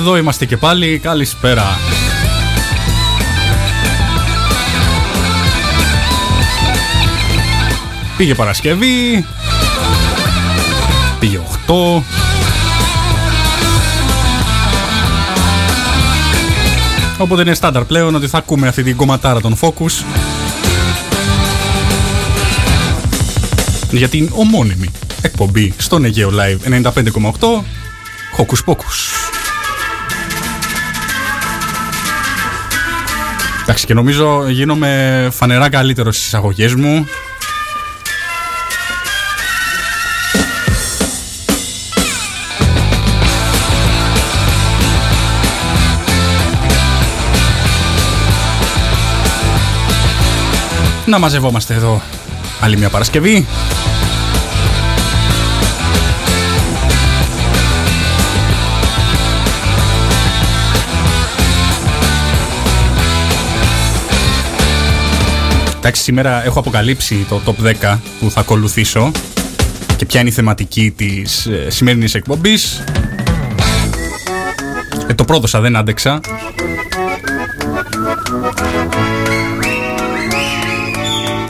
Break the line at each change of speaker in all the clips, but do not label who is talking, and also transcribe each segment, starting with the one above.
Εδώ είμαστε και πάλι, καλησπέρα. Πήγε Παρασκευή, πήγε 8, Οπότε είναι στάνταρ πλέον ότι θα ακούμε αυτή την κομματάρα των Focus για την ομώνυμη εκπομπή στον Αιγαίο Live 95,8 Hocus Pocus. Εντάξει και νομίζω γίνομαι φανερά καλύτερος στις εισαγωγές μου να μαζευόμαστε εδώ άλλη μια Παρασκευή. Εντάξει, σήμερα έχω αποκαλύψει το top 10 που θα ακολουθήσω και ποια είναι η θεματική της ε, σημερινής εκπομπής. Ε, το πρόδωσα, δεν άντεξα.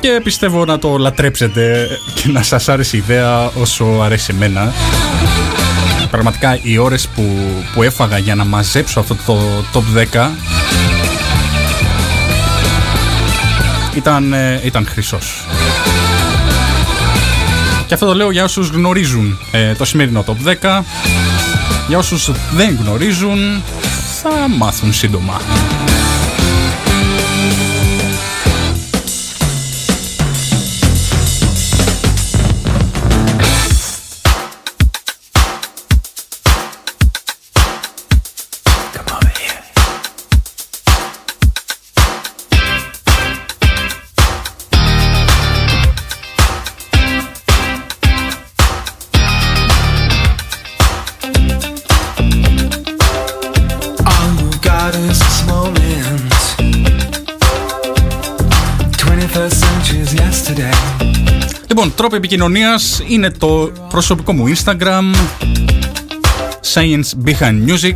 και πιστεύω να το λατρέψετε και να σας άρεσε η ιδέα όσο αρέσει εμένα. Πραγματικά οι ώρες που, που έφαγα για να μαζέψω αυτό το top 10 ήταν, ε, ήταν χρυσός. Και αυτό το λέω για όσους γνωρίζουν ε, το σημερινό top 10. Για όσους δεν γνωρίζουν θα μάθουν σύντομα. Λοιπόν, τρόπο επικοινωνίας είναι το προσωπικό μου Instagram Science Behind Music.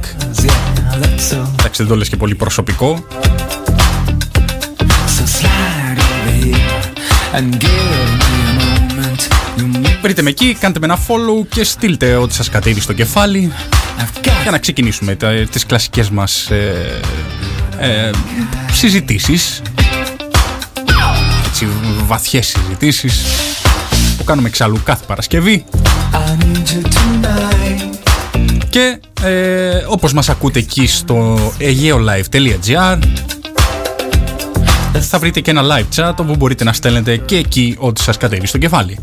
Εντάξει δεν το λες και πολύ προσωπικό. Βρείτε με εκεί, κάντε με ένα follow και στείλτε ό,τι σας κατέβει στο κεφάλι. Για να ξεκινήσουμε τις κλασικές μας ε, ε, συζητήσεις. Έτσι βαθιές συζητήσεις που κάνουμε εξάλλου κάθε Παρασκευή. Και ε, όπως μας ακούτε εκεί στο aegeolive.gr θα βρείτε και ένα live chat όπου μπορείτε να στέλνετε και εκεί ό,τι σας κατέβει στο κεφάλι.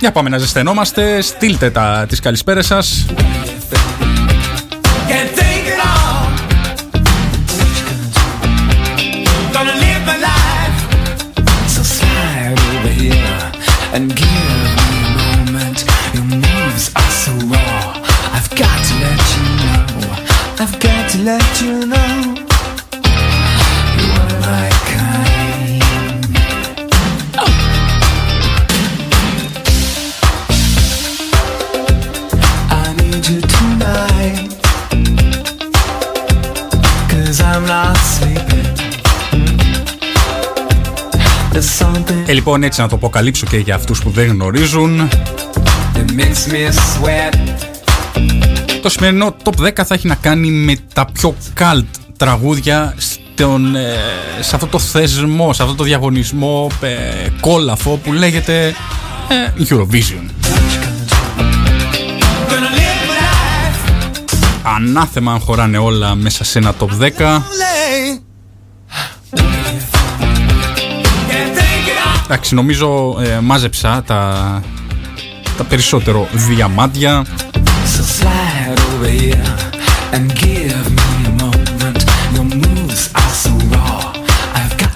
Για πάμε να ζεσθενόμαστε, στείλτε τα, τις καλησπέρες σας λοιπόν, έτσι να το αποκαλύψω και για αυτούς που δεν γνωρίζουν. Το σημερινό top 10 θα έχει να κάνει με τα πιο cult τραγούδια στον, ε, σε αυτό το θεσμό, σε αυτό το διαγωνισμό ε, κόλαφο που λέγεται ε, Eurovision. Ανάθεμα αν χωράνε όλα μέσα σε ένα top 10 Εντάξει, νομίζω ε, μάζεψα τα, τα περισσότερο διαμάντια.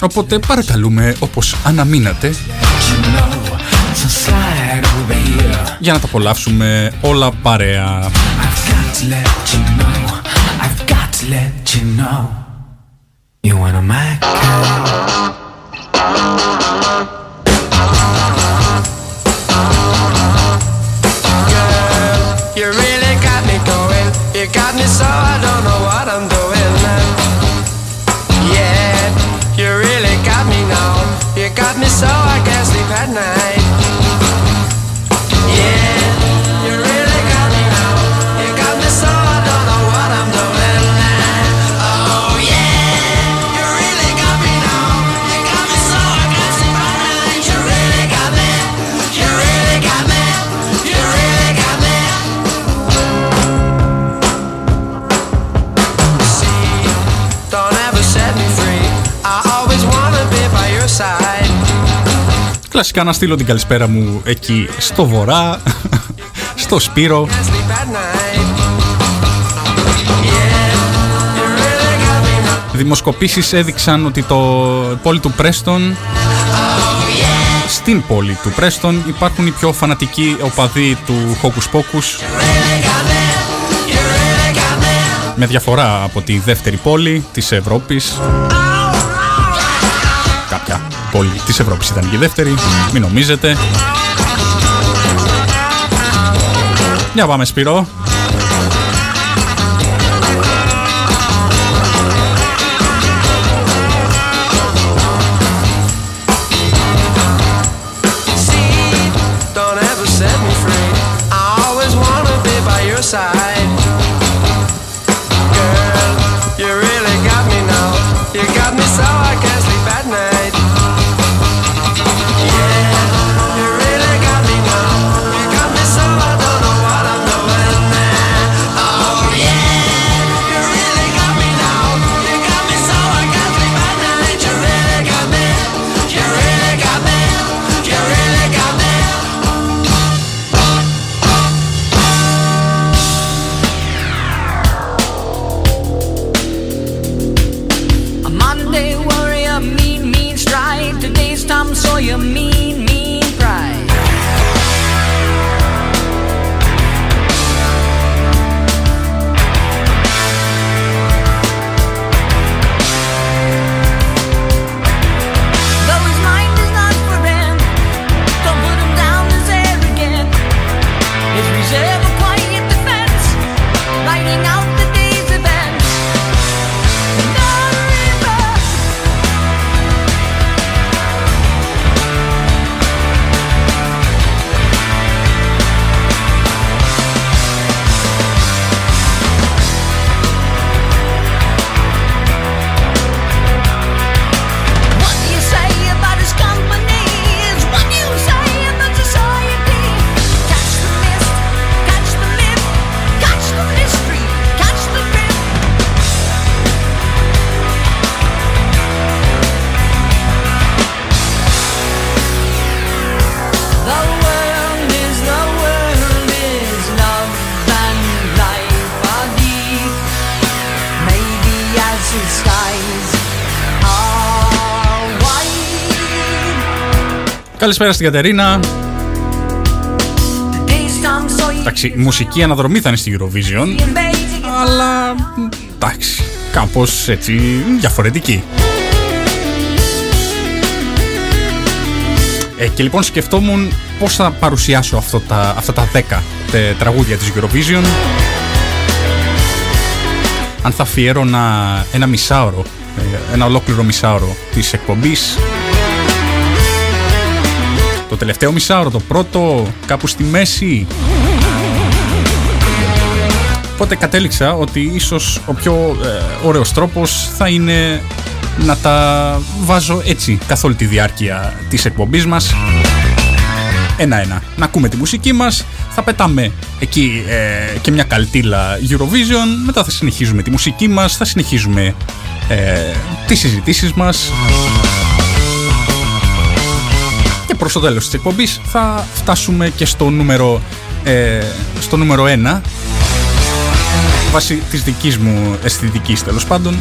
Οπότε παρακαλούμε όπως αναμείνατε για να τα απολαύσουμε όλα παρέα. You wanna Κλασικά να στείλω την καλησπέρα μου εκεί στο βορρά, στο Σπύρο. Δημοσκοπήσεις έδειξαν ότι το πόλη του Πρέστον στην πόλη του Πρέστον υπάρχουν οι πιο φανατικοί οπαδοί του Hocus Pocus με διαφορά από τη δεύτερη πόλη της Ευρώπης κάποια πόλη της Ευρώπης. Ήταν και η δεύτερη μην νομίζετε. Για πάμε Σπύρο Καλησπέρα στην Κατερίνα. Εντάξει, η μουσική αναδρομή θα είναι στη Eurovision, αλλά εντάξει, κάπως έτσι διαφορετική. Ε, και λοιπόν σκεφτόμουν πώς θα παρουσιάσω αυτό τα, αυτά τα 10 τραγούδια της Eurovision αν θα αφιέρωνα ένα μισάωρο, ε, ένα ολόκληρο μισάωρο της εκπομπής το τελευταίο μισάωρο, το πρώτο κάπου στη μέση. Οπότε κατέληξα ότι ίσως ο πιο ε, ωραίος τρόπος θα είναι να τα βάζω έτσι καθ' όλη τη διάρκεια της εκπομπής μας. Ένα-ένα. Να ακούμε τη μουσική μας, θα πετάμε εκεί ε, και μια καλτήλα Eurovision, μετά θα συνεχίζουμε τη μουσική μας, θα συνεχίζουμε ε, τις συζητήσεις μας προς το τέλος της εκπομπής θα φτάσουμε και στο νούμερο, ε, στο νούμερο 1 βάσει της δικής μου αισθητικής τέλος πάντων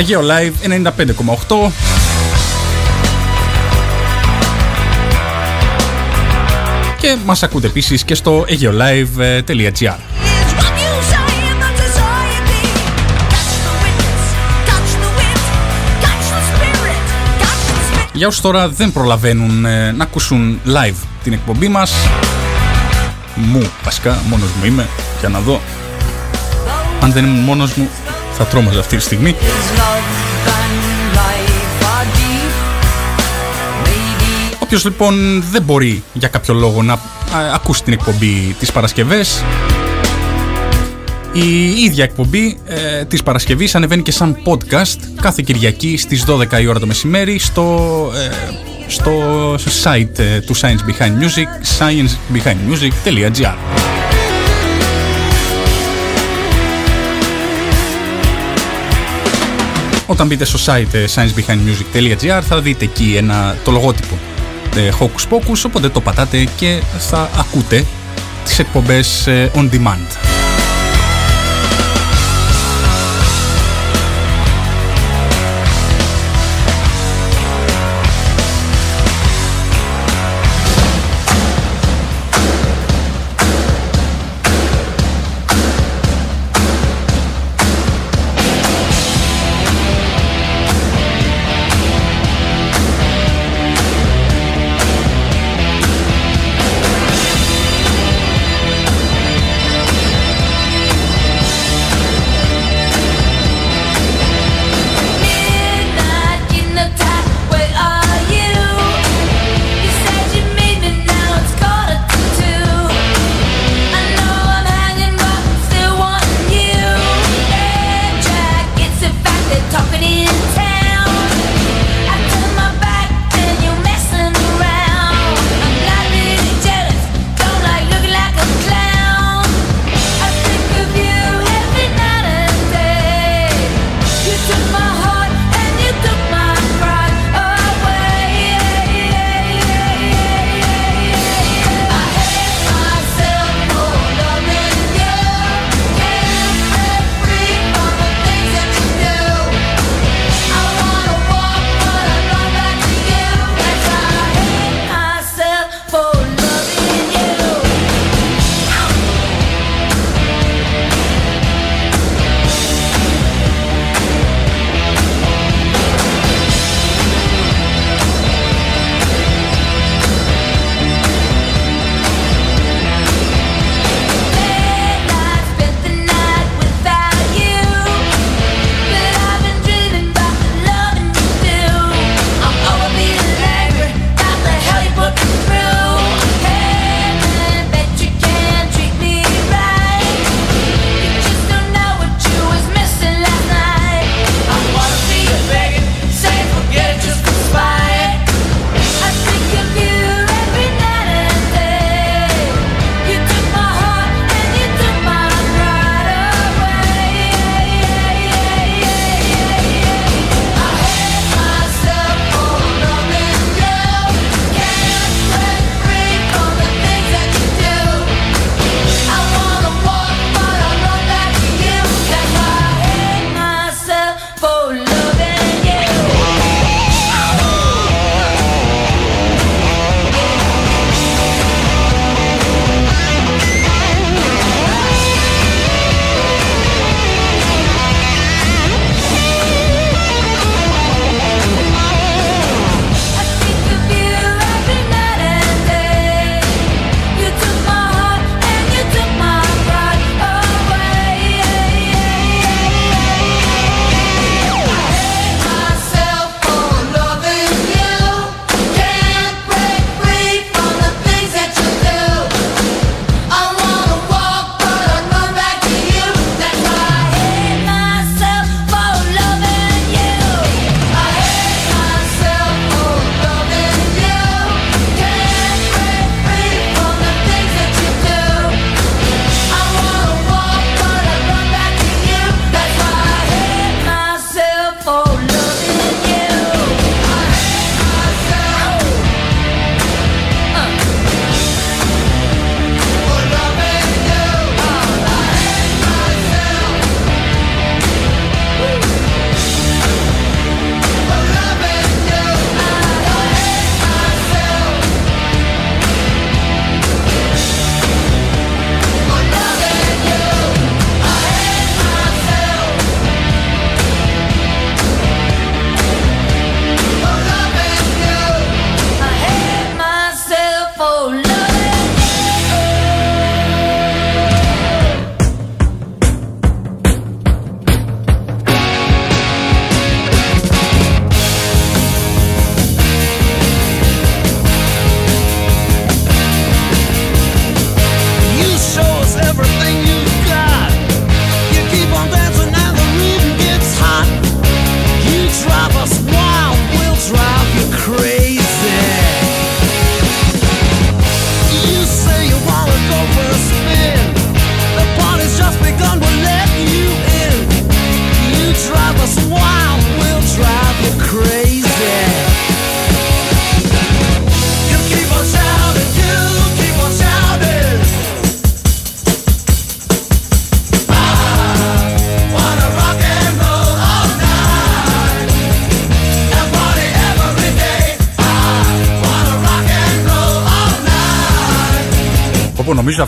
Αιγαίο Live 95,8 και μας ακούτε επίσης και στο aegeolive.gr Για όσους τώρα δεν προλαβαίνουν ε, να ακούσουν live την εκπομπή μας Μου, βασικά, μόνος μου είμαι. Για να δω. Αν δεν ήμουν μόνος μου θα τρόμαζα αυτή τη στιγμή. Όποιος λοιπόν δεν μπορεί για κάποιο λόγο να ακούσει την εκπομπή τις Παρασκευές η ίδια εκπομπή ε, της Παρασκευής ανεβαίνει και σαν podcast κάθε Κυριακή στις 12 η ώρα το μεσημέρι στο, ε, στο site ε, του Science Behind Music sciencebehindmusic.gr Όταν μπείτε στο site ε, sciencebehindmusic.gr θα δείτε εκεί ένα, το λογότυπο ε, Hocus Pocus οπότε το πατάτε και θα ακούτε τις εκπομπές ε, on demand.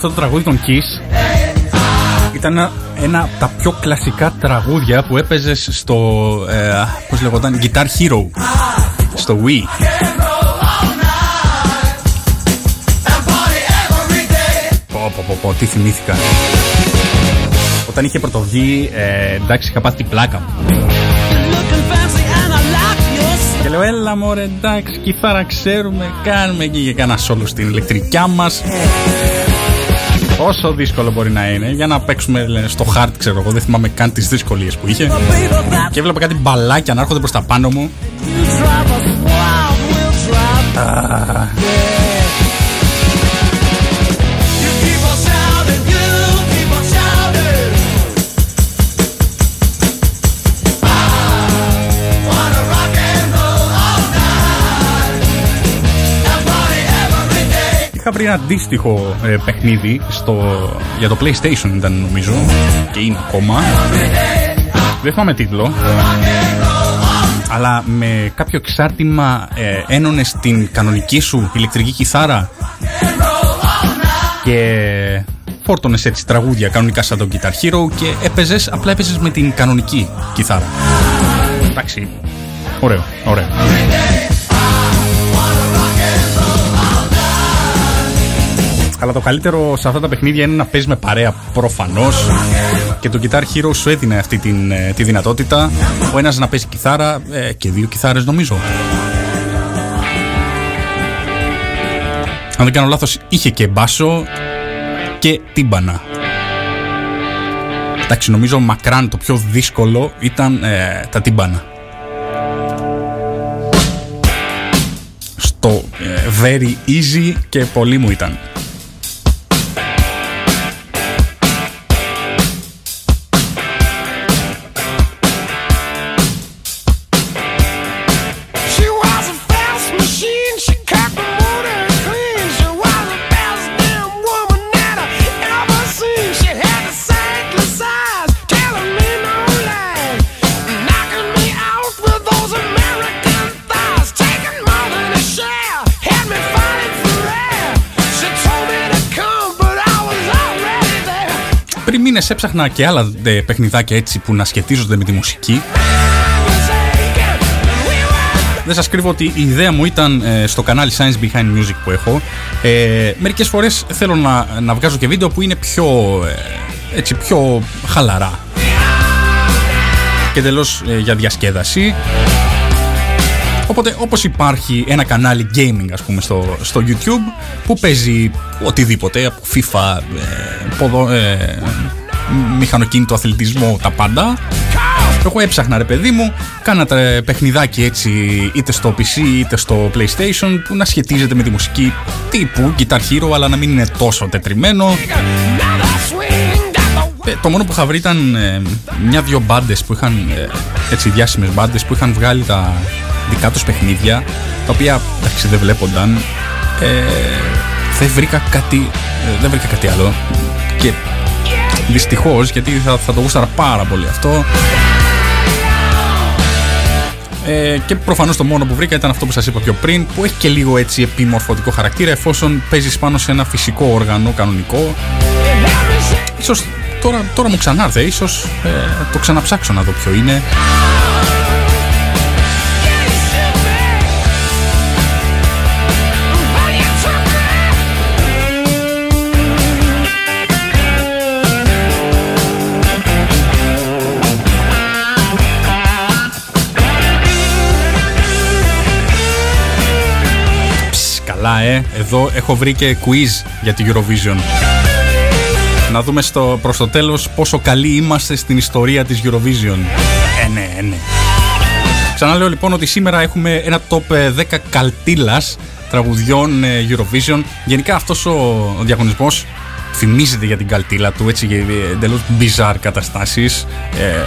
Αυτό το τραγούδι των Kiss ήταν ένα, ένα από τα πιο κλασικά τραγούδια που έπαιζες στο. Ε, Πώς λεγόταν, Guitar Hero. Στο Wii. Πω, πω, πω, πω, τι θυμήθηκα. Όταν είχε πρωτοβγεί, ε, εντάξει, είχα πάθει την πλάκα μου. Και λέω, έλα μωρέ, εντάξει, κιθάρα ξέρουμε, κάνουμε εκεί και κάνα σόλο στην ηλεκτρικιά μας. Πόσο δύσκολο μπορεί να είναι για να παίξουμε λένε, στο hard, ξέρω εγώ. Δεν θυμάμαι καν τις δυσκολίες που είχε. Και έβλεπα κάτι μπαλάκια να έρχονται προς τα πάνω μου. Είχα βρει ένα αντίστοιχο ε, παιχνίδι στο, για το PlayStation ήταν νομίζω και είναι ακόμα. Δεν θυμάμαι τίτλο. Αλλά με κάποιο εξάρτημα ε, ένωνες την κανονική σου ηλεκτρική κιθάρα και φόρτωνες έτσι τραγούδια κανονικά σαν τον Guitar Hero και έπαιζες, απλά έπαιζες με την κανονική κιθάρα. Εντάξει, ωραίο, ωραίο. Αλλά το καλύτερο σε αυτά τα παιχνίδια είναι να παίζεις με παρέα προφανώς. Και το Guitar Hero σου έδινε αυτή την, ε, τη δυνατότητα. Ο ένας να παίζει κιθάρα ε, και δύο κιθάρες νομίζω. Αν δεν κάνω λάθος είχε και μπάσο και τύμπανα. Εντάξει νομίζω μακράν το πιο δύσκολο ήταν ε, τα τύμπανα. Στο very easy και πολύ μου ήταν. Μήνες έψαχνα και άλλα παιχνιδάκια έτσι που να σχετίζονται με τη μουσική. Δεν σας κρύβω ότι η ιδέα μου ήταν ε, στο κανάλι Science Behind Music που έχω. Ε, μερικές φορές θέλω να, να βγάζω και βίντεο που είναι πιο, ε, έτσι, πιο χαλαρά. Και τελώς ε, για διασκέδαση. Οπότε όπως υπάρχει ένα κανάλι gaming ας πούμε στο, στο YouTube που παίζει οτιδήποτε από FIFA, ε, ποδο, ε, μηχανοκίνητο αθλητισμό, τα πάντα. Εγώ έψαχνα ρε παιδί μου, κάνα τα παιχνιδάκι έτσι είτε στο PC είτε στο PlayStation που να σχετίζεται με τη μουσική τύπου Guitar Hero αλλά να μην είναι τόσο τετριμένο. Ε, το μόνο που είχα βρει ήταν ε, μια-δυο μπάντες που είχαν ε, έτσι διάσημες μπάντες που είχαν βγάλει τα δικά τους παιχνίδια τα οποία εντάξει δεν βλέπονταν ε, δεν βρήκα κάτι δεν βρήκα κάτι άλλο και Δυστυχώς, γιατί θα, θα το γούσταρα πάρα πολύ αυτό. Ε, και προφανώς το μόνο που βρήκα ήταν αυτό που σας είπα πιο πριν που έχει και λίγο έτσι επιμορφωτικό χαρακτήρα εφόσον παίζεις πάνω σε ένα φυσικό όργανο κανονικό Ίσως τώρα, τώρα μου ξανάρθε, ίσως ε, το ξαναψάξω να δω ποιο είναι Καλά, ε. Εδώ έχω βρει και quiz για την Eurovision. Να δούμε στο, προς το τέλος πόσο καλοί είμαστε στην ιστορία της Eurovision. Ε, ναι, ε, ναι. Ξαναλέω λοιπόν ότι σήμερα έχουμε ένα top 10 ε, καλτήλας τραγουδιών ε, Eurovision. Γενικά αυτός ο διαγωνισμός θυμίζεται για την καλτήλα του, έτσι για εντελώς bizarre καταστάσεις. Ε,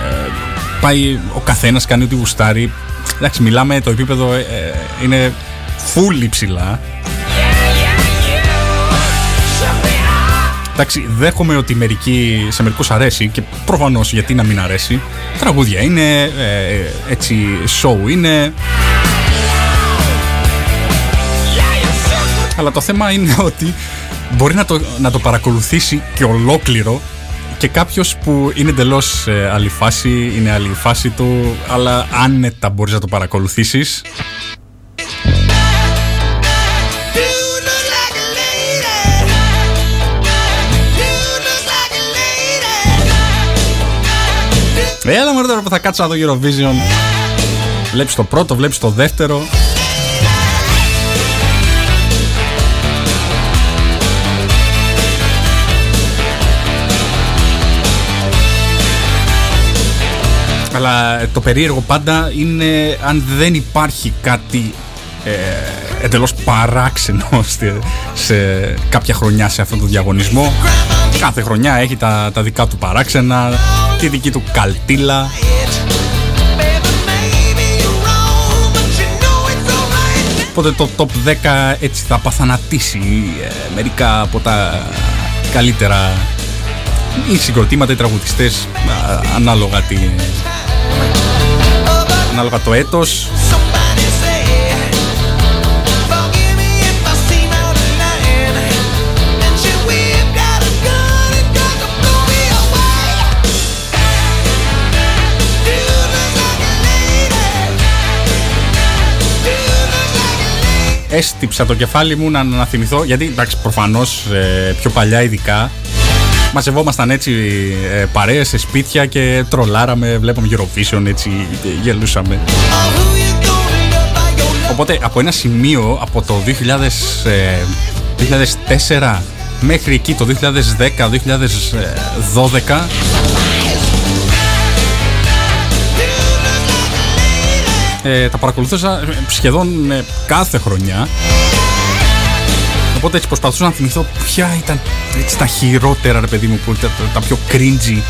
πάει ο καθένας, κάνει ό,τι γουστάρει. Εντάξει, μιλάμε, το επίπεδο είναι full ψηλά. Εντάξει, δέχομαι ότι μερικοί, σε μερικούς αρέσει και προφανώς γιατί να μην αρέσει. Τραγούδια είναι, ε, έτσι, show είναι. Αλλά το θέμα είναι ότι μπορεί να το, να το παρακολουθήσει και ολόκληρο και κάποιος που είναι εντελώς ε, άλλη φάση, είναι άλλη φάση του, αλλά άνετα μπορείς να το παρακολουθήσεις. Έλα μωρέ τώρα που θα κάτσω να δω Eurovision. Βλέπεις το πρώτο, βλέπεις το δεύτερο. Αλλά το περίεργο πάντα είναι αν δεν υπάρχει κάτι ε, εντελώς παράξενο σε, σε κάποια χρονιά σε αυτόν τον διαγωνισμό. Κάθε χρονιά έχει τα, τα δικά του παράξενα, τη δική του καλτήλα. Οπότε το top 10 έτσι θα παθανατήσει ε, μερικά από τα καλύτερα ή συγκροτήματα ή τραγουδιστές ανάλογα τη, ανάλογα το έτος. Έστυψα το κεφάλι μου να αναθυμηθώ γιατί εντάξει προφανώς ε, πιο παλιά ειδικά μαζευόμασταν έτσι ε, παρέες σε σπίτια και τρολάραμε, βλέπαμε Eurovision έτσι, γελούσαμε. Οπότε από ένα σημείο από το 2000, 2004 ε, μέχρι εκεί το 2010-2012 ε, τα παρακολουθούσα σχεδόν ε, κάθε χρονιά. Οπότε έτσι προσπαθούσα να θυμηθώ ποια ήταν έτσι, τα χειρότερα, ρε παιδί μου, που ήταν τα, πιο cringy.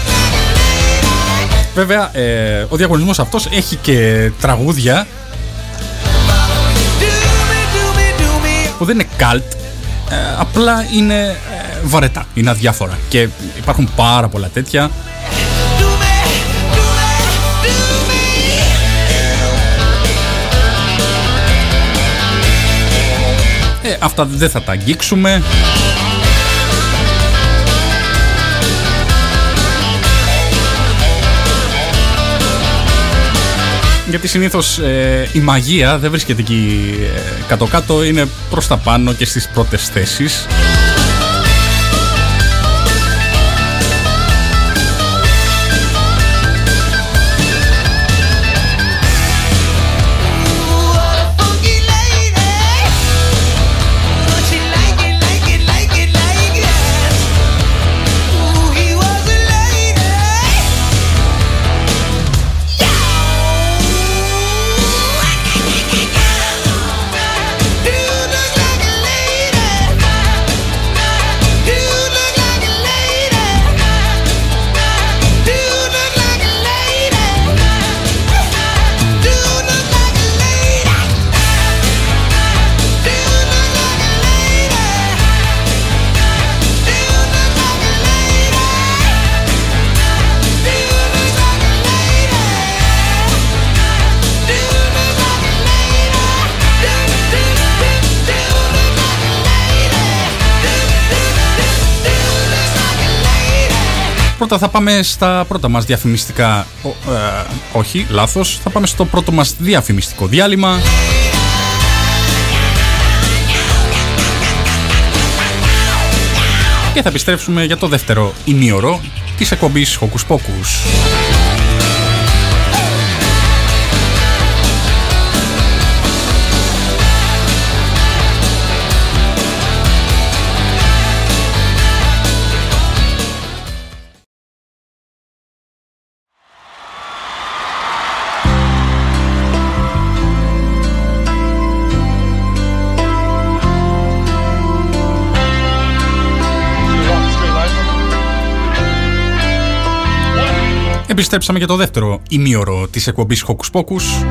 Βέβαια, ε, ο διαγωνισμός αυτός έχει και τραγούδια που δεν είναι cult, ε, απλά είναι ε, βαρετά, είναι αδιάφορα. Και υπάρχουν πάρα πολλά τέτοια αυτά δεν θα τα αγγίξουμε. Γιατί συνήθως ε, η μαγεία δεν βρίσκεται εκεί ε, κάτω-κάτω, είναι προς τα πάνω και στις πρώτες θέσεις. Πρώτα θα πάμε στα πρώτα μας διαφημιστικά. Ε, Όχι, λάθος. Θα πάμε στο πρώτο μας διαφημιστικό διάλειμμα. Και θα επιστρέψουμε για το δεύτερο ημίωρο της εκπομπής Hocus Pocus Επιστρέψαμε για το δεύτερο ημίωρο της εκπομπής Hocus Pocus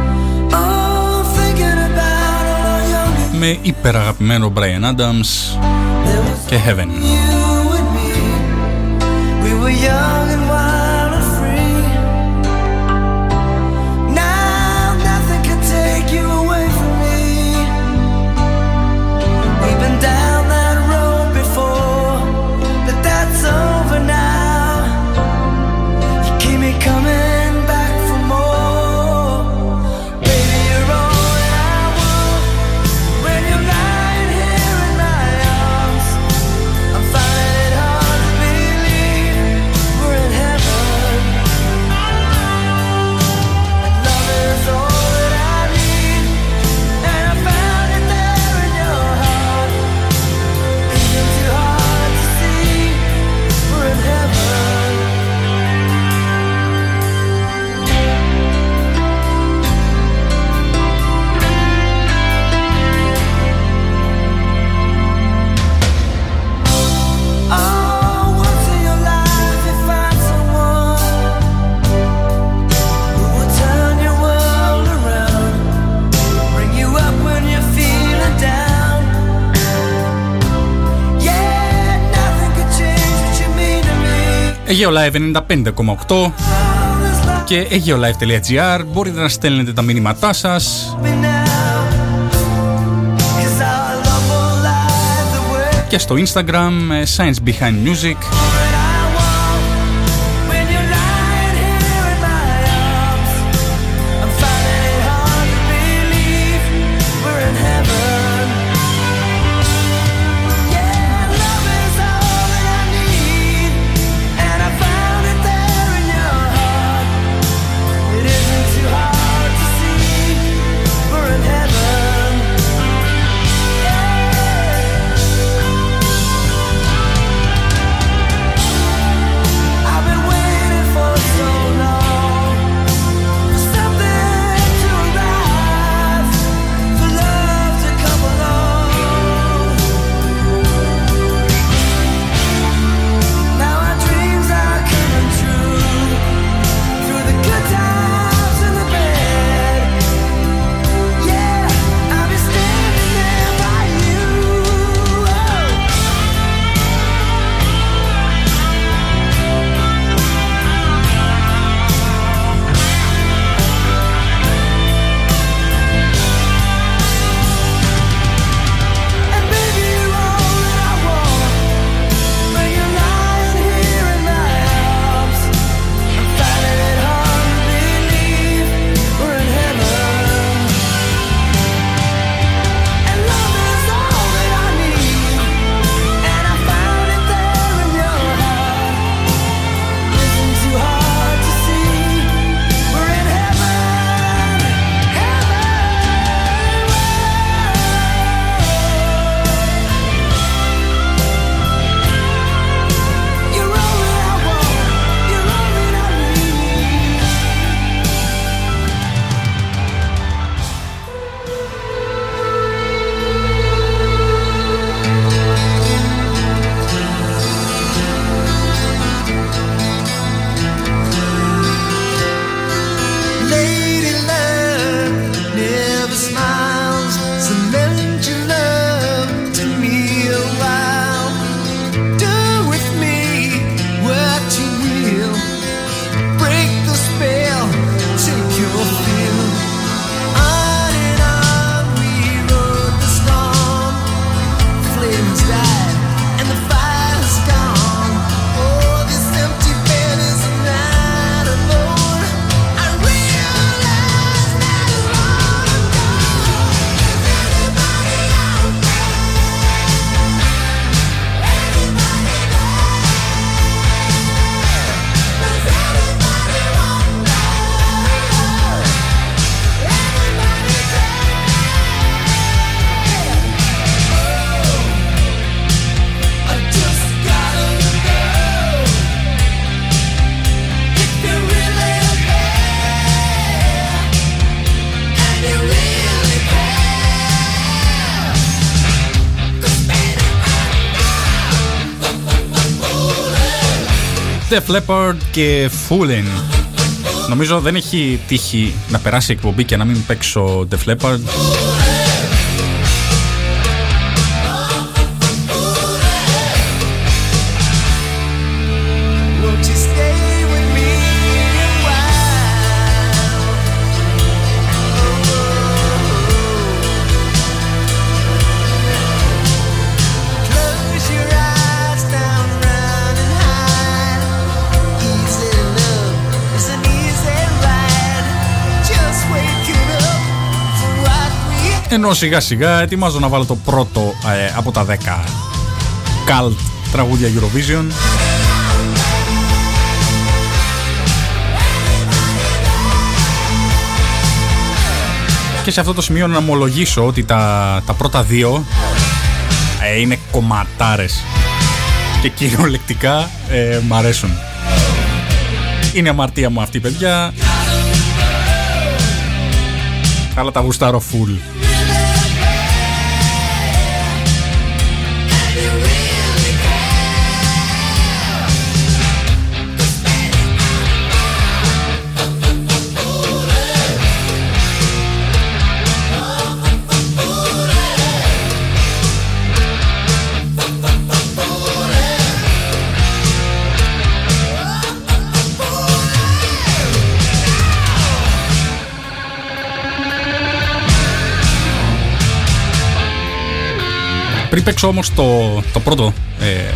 με υπεραγαπημένο Brian Adams και Heaven.
Αιγαίο Live 95,8 και aegeolive.gr μπορείτε να στέλνετε τα μήνυματά σας. Και στο Instagram ε, Science Behind Music Def Leppard και Foolin. Νομίζω δεν έχει τύχει να περάσει εκπομπή και να μην παίξω Def Leppard. Ενώ σιγά σιγά ετοιμάζω να βάλω το πρώτο ε, από τα 10 cult τραγούδια Eurovision. Και σε αυτό το σημείο να ομολογήσω ότι τα, τα πρώτα δύο ε, είναι κομματάρες και κυριολεκτικά ε, μ' αρέσουν. Είναι αμαρτία μου αυτή παιδιά αλλά τα γουστάρω full.
Παίξω όμως το, το πρώτο ε,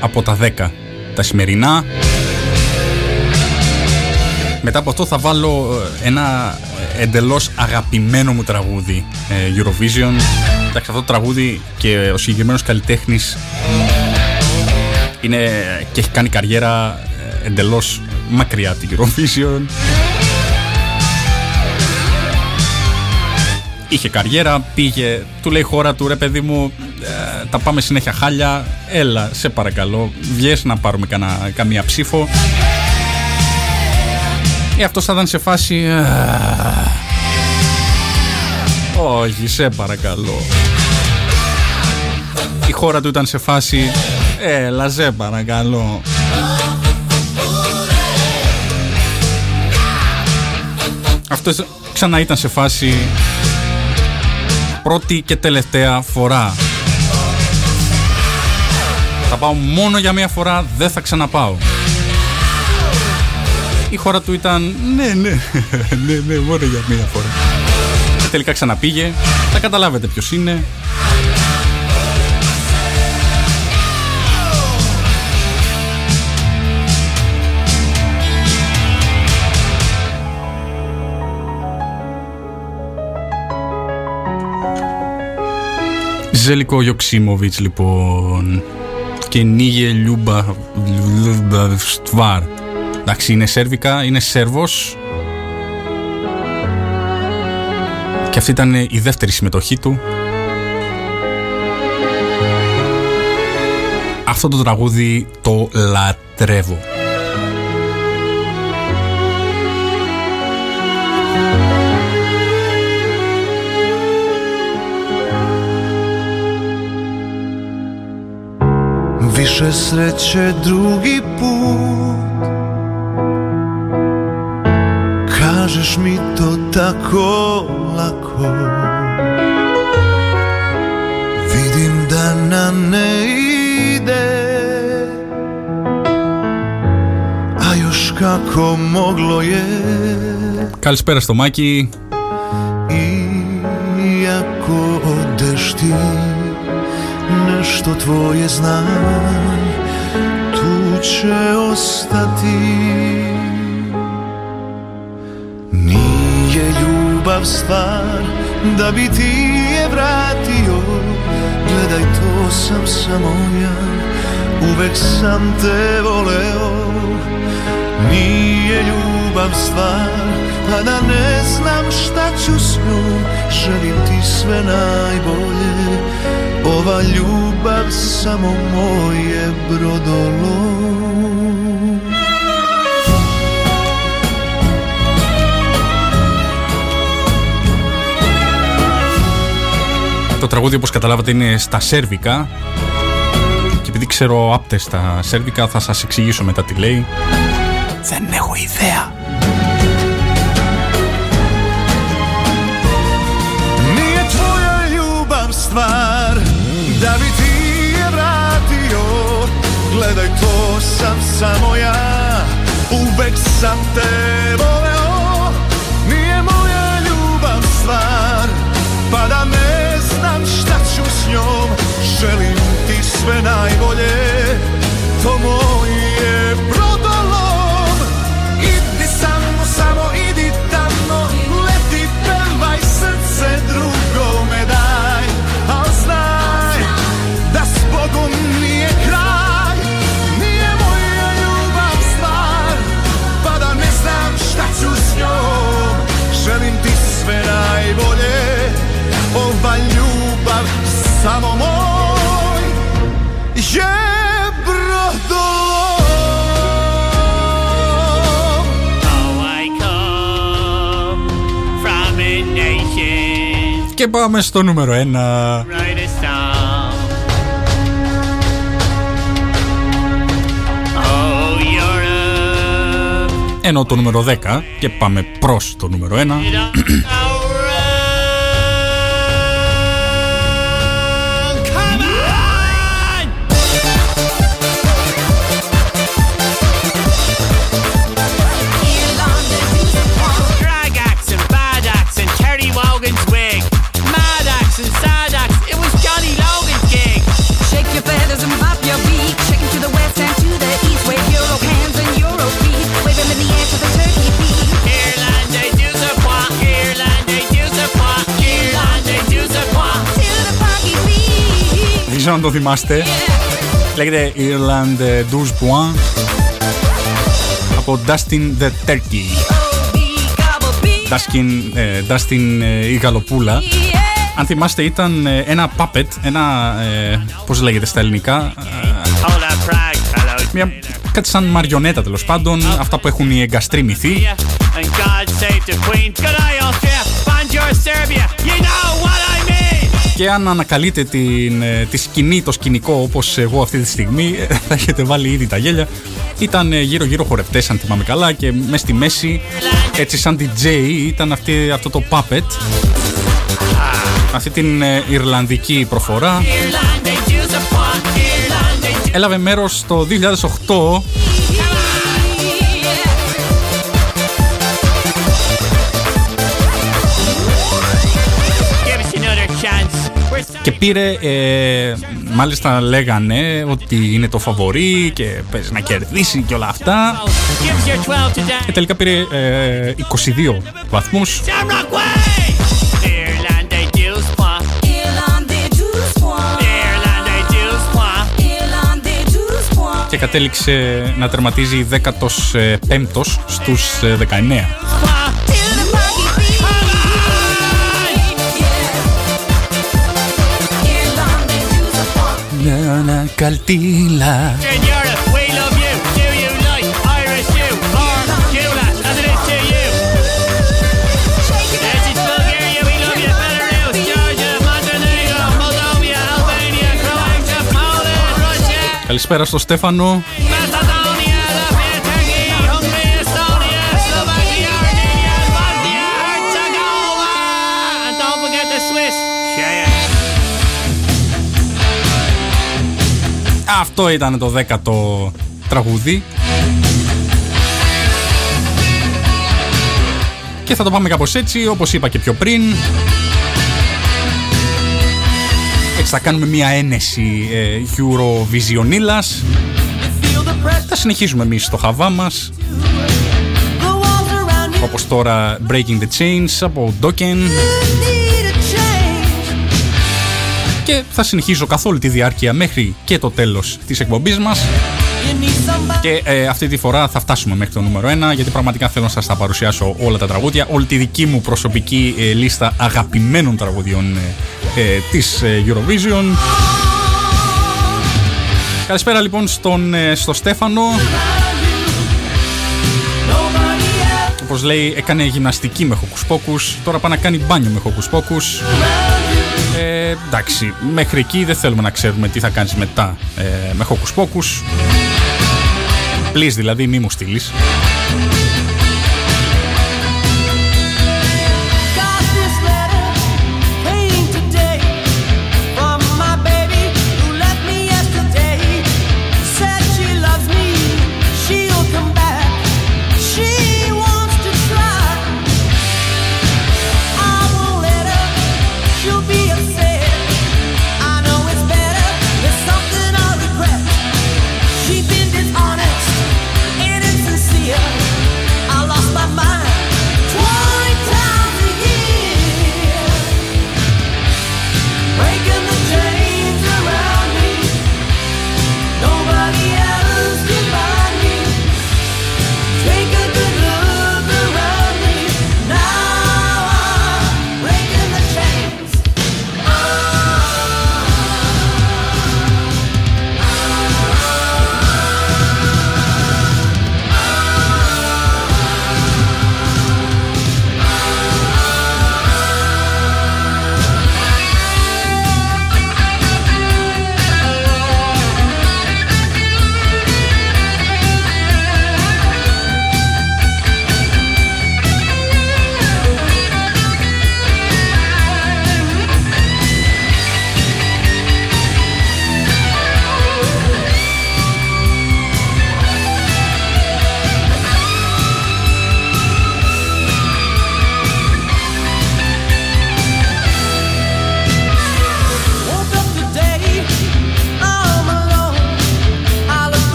από τα 10 τα σημερινά. Μετά από αυτό θα βάλω ε, ένα εντελώς αγαπημένο μου τραγούδι ε, Eurovision. Εντάξει αυτό το τραγούδι και ο συγκεκριμένος καλλιτέχνης είναι και έχει κάνει καριέρα ε, εντελώς μακριά από την Eurovision. Είχε καριέρα, πήγε, του λέει χώρα του ρε παιδί μου, ε, τα πάμε συνέχεια χάλια, έλα σε παρακαλώ, βγες να πάρουμε κανα, καμία ψήφο. Ε, αυτός θα ήταν σε φάση... «Ε, όχι, σε παρακαλώ. Η χώρα του ήταν σε φάση... Έλα, σε παρακαλώ. Αυτός ξανά ήταν σε φάση πρώτη και τελευταία φορά. Θα πάω μόνο για μία φορά, δεν θα ξαναπάω. Η χώρα του ήταν ναι, ναι, ναι, ναι, μόνο για μία φορά. Και τελικά ξαναπήγε, θα καταλάβετε ποιος είναι. Ζελικό Γιοξίμοβιτς λοιπόν και Νίγε Λιούμπα Στβάρ εντάξει είναι Σέρβικα, είναι Σέρβος. Και αυτή ήταν η δεύτερη συμμετοχή του. Αυτό το τραγούδι το λατρεύω
Više sreće drugi put Kažeš mi to tako lako Vidim da nam ne ide A još kako moglo je
Καλησπέρα στο Μάκη
Iako odeš ti nešto tvoje znam tu će ostati. Nije ljubav stvar da bi ti je vratio. Gledaj to sam samo ja, uvek sam te voleo. Nije ljubav stvar, a da ne znam šta ću s njom. Želim ti sve najbolje, ova ljubav samo moje brodolo
Το τραγούδι όπως καταλάβατε είναι στα σέρβικα. Και επειδή ξέρω άπτες στα σέρβικα θα σας εξηγήσω μετά τι λέει. Δεν έχω ιδέα
Da bi ti je vratio. Gledaj to sam samo ja. Uvek sam te voleo. Nije moja ljubav stvar. Pa da ne znam šta ću s njom. Želim ti sve najbolje. To moj
Και πάμε στο νούμερο 1
write a song. Oh, Europe,
Ενώ το νούμερο 10 και πάμε προς το νούμερο 1 ξέρω αν το θυμάστε. Λέγεται Irland ε, 12 Points από Dustin the Turkey. Dustin, ε, Dustin ε, η Γαλοπούλα. Αν θυμάστε ήταν ε, ένα puppet, ένα, ε, πώς λέγεται στα ελληνικά, ε,
Hold up, Prague, hello.
μια, κάτι σαν μαριονέτα τέλος πάντων, αυτά που έχουν οι εγκαστροί Και αν ανακαλείτε την, ε, τη σκηνή, το σκηνικό όπως εγώ αυτή τη στιγμή, ε, θα έχετε βάλει ήδη τα γέλια. Ήταν ε, γύρω-γύρω χορευτές, αν θυμάμαι καλά, και μέσα στη μέση, έτσι σαν DJ, ήταν αυτή, αυτό το puppet. Αυτή την ε, Ιρλανδική προφορά.
Irland, they do support. Irland, they do.
Έλαβε μέρος το 2008 και πήρε, ε, μάλιστα λέγανε ότι είναι το φαβορί και παίζει να κερδίσει και όλα αυτά.
Give us your 12 to
Και
dance.
τελικά πήρε ε, 22 βαθμούς.
Shamrock Way. Irland, they do support. Irland, they do support.
και κατέληξε να τερματίζει 15ος στους ε, 19.
Ana Caltila.
Καλησπέρα στο Στέφανο. Αυτό ήταν το 10ο τραγούδι. Και θα το πάμε κάπως έτσι, όπως είπα και πιο πριν. Έτσι θα κάνουμε μια ένεση ε, Eurovisionίλας. Θα συνεχίσουμε εμείς στο χαβά μας. Όπως τώρα Breaking the Chains από Dokken. Και θα συνεχίζω καθ' όλη τη διάρκεια μέχρι και το τέλος της εκπομπής μας. Και ε, αυτή τη φορά θα φτάσουμε μέχρι το νούμερο 1 γιατί πραγματικά θέλω να σας τα παρουσιάσω όλα τα τραγούδια, όλη τη δική μου προσωπική ε, λίστα αγαπημένων τραγουδιών ε, ε, της ε, Eurovision. Καλησπέρα λοιπόν στον, ε, στο Στέφανο. Όπως λέει έκανε γυμναστική με χοκουσπόκους, τώρα πάει να κάνει μπάνιο με χοκουσπόκους. Ε, εντάξει, μέχρι εκεί δεν θέλουμε να ξέρουμε τι θα κάνεις μετά ε, με χοκουσπόκους. Please δηλαδή μη μου στείλεις.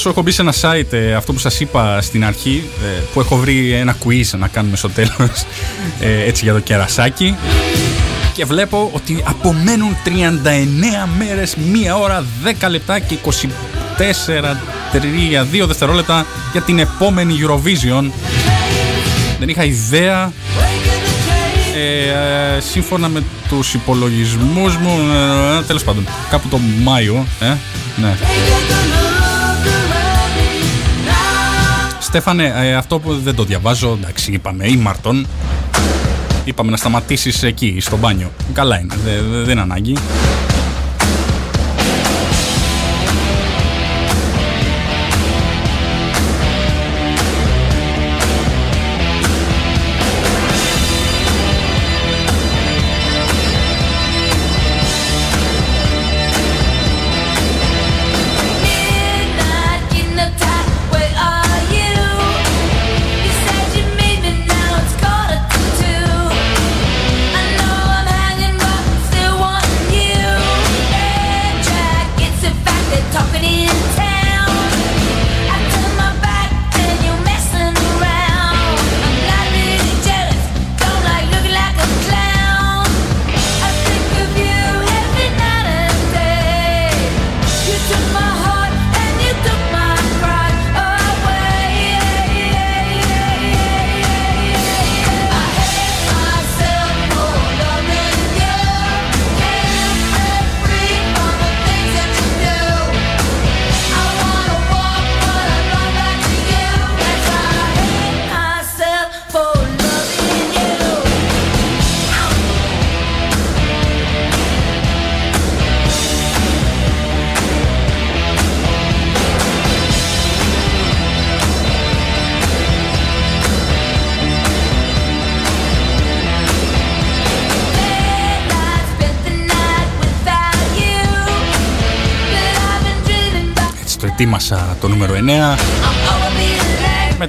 Ωστόσο, έχω μπει σε ένα site, ε, αυτό που σας είπα στην αρχή, ε, που έχω βρει ένα quiz να κάνουμε στο τέλος, ε, έτσι για το κερασάκι. Και βλέπω ότι απομένουν 39 μέρες, 1 ώρα, 10 λεπτά και 24, 3, 2 δευτερόλεπτα για την επόμενη Eurovision. Δεν είχα ιδέα. Ε, ε, σύμφωνα με τους υπολογισμούς μου, ε, τέλος πάντων, κάπου το Μάιο, ε, ναι. Στέφανε, ε, αυτό που δεν το διαβάζω, εντάξει, είπαμε, ή Μαρτών. Είπαμε να σταματήσεις εκεί, στο μπάνιο. Καλά είναι, δεν δε, δεν είναι ανάγκη.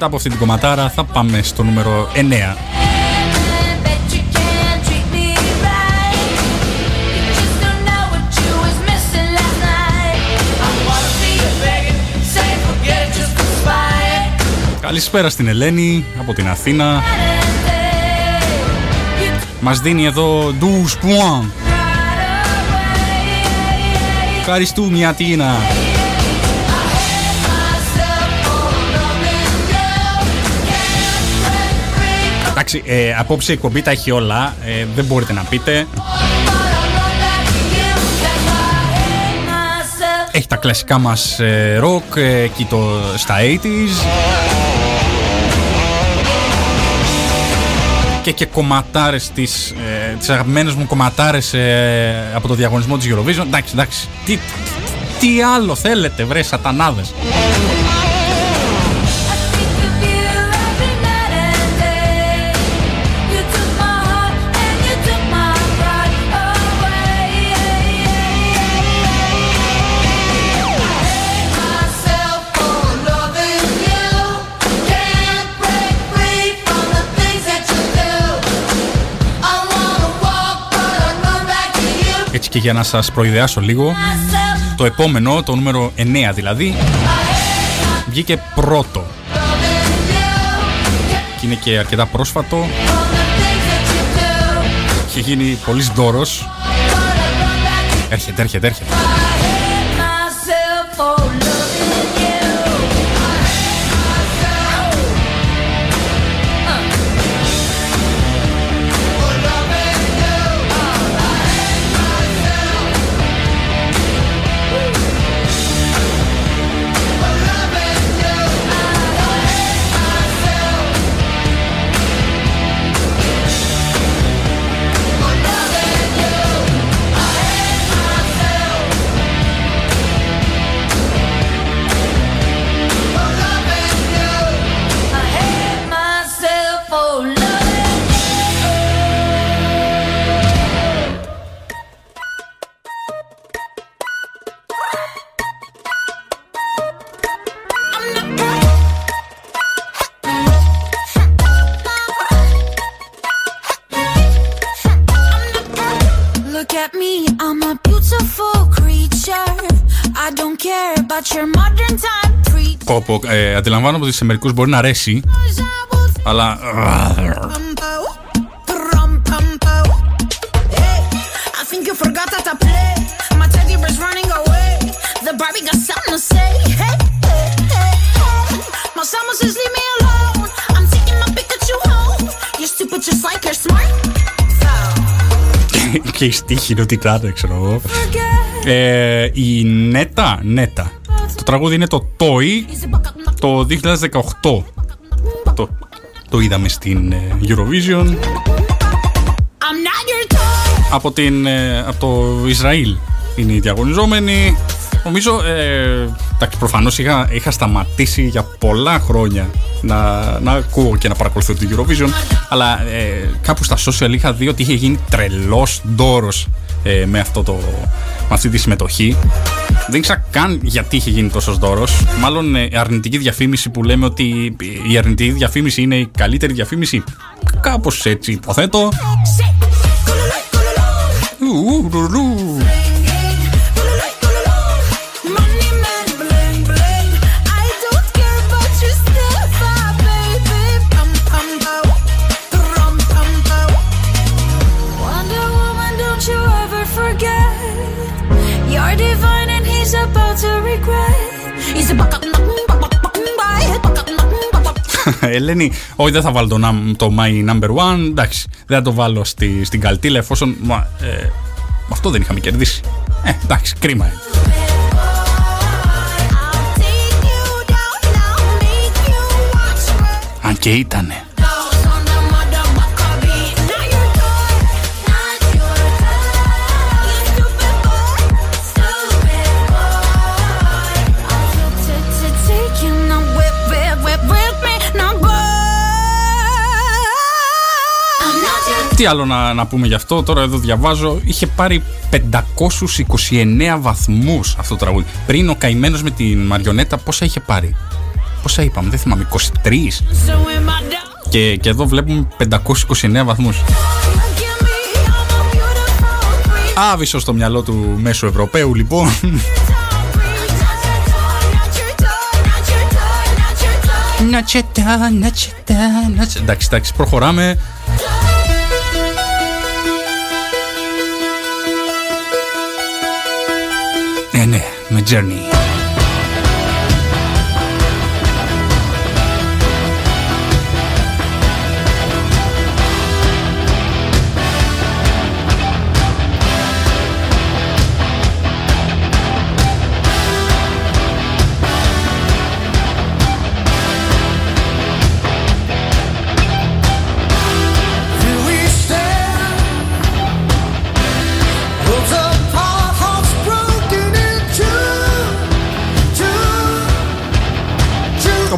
μετά από την κομματάρα θα πάμε στο νούμερο 9. Καλησπέρα στην Ελένη από την Αθήνα. Μας δίνει εδώ
ντους πουάν.
Ευχαριστούμε Αθήνα.
Ευχαριστούμε
Εντάξει, ε, απόψε η εκπομπή τα έχει όλα. Ε, δεν μπορείτε να πείτε.
But I run back to you. That's why I hate myself.
Έχει τα κλασικά μας ε, rock ε, εκεί το, στα 80s. Και και κομματάρες τις, ε, τις αγαπημένες μου κομματάρες ε, από το διαγωνισμό της Eurovision. Εντάξει, εντάξει. Τι, τι, τι άλλο θέλετε βρε σατανάδες. Για να σας προειδεάσω λίγο,
Myself,
το επόμενο, το νούμερο 9 δηλαδή, βγήκε πρώτο.
loving you.
Και είναι και αρκετά πρόσφατο.
From the things that you do.
Είχε γίνει πολύ δώρος.
But I run back to
Έρχεται, έρχεται, έρχεται. Home. You're stupid just like you're smart. So,
και η στίχη είναι ότι ήταν, ξέρω εγώ.
forget.
Ε, η Νέτα, Νέτα. Το τραγούδι είναι το Toy το 2018. Το, το είδαμε στην ε, Eurovision
I'm not your toy.
από, την, ε, από το Ισραήλ. Είναι οι διαγωνιζόμενοι. Νομίζω, ε, εντάξει, προφανώς είχα, είχα σταματήσει για πολλά χρόνια να, να ακούω και να παρακολουθώ την Eurovision, αλλά ε, κάπου στα social είχα δει ότι είχε γίνει τρελός ντόρος ε, με, αυτό το, με αυτή τη συμμετοχή. Δεν ήξερα καν γιατί είχε γίνει τόσο δώρο. Μάλλον ε, αρνητική διαφήμιση που λέμε ότι η αρνητική διαφήμιση είναι η καλύτερη διαφήμιση. Κάπω έτσι υποθέτω.
Shake. Gululu, gululu.
Ου, ου, Ελένη, όχι δεν θα βάλω το, num- το My Number One. Εντάξει, δεν θα το βάλω στη, στην καλτήλα εφόσον. Μα, ε, αυτό δεν είχαμε κερδίσει. Ε, εντάξει, κρίμα. είναι.
I'll take you down now, make you watch me.
Αν και ήτανε. Τι άλλο να, να πούμε γι' αυτό, τώρα εδώ διαβάζω. Είχε πάρει 529 βαθμούς αυτό το τραγούδι. Πριν ο καημένος με την Μαριονέτα, πόσα είχε πάρει; Πόσα είπαμε, δεν θυμάμαι, 23.
so in my down.
Και, και εδώ βλέπουμε 529 βαθμούς.
Give me, I'm a beautiful freak.
Άβυσο στο μυαλό του μέσου Ευρωπαίου λοιπόν.
Not your toy, not your toy, not your toy.
Νατσετά, νατσετά, νατσε- Εντάξει, εντάξει, προχωράμε. Ναι, ναι, με Journey.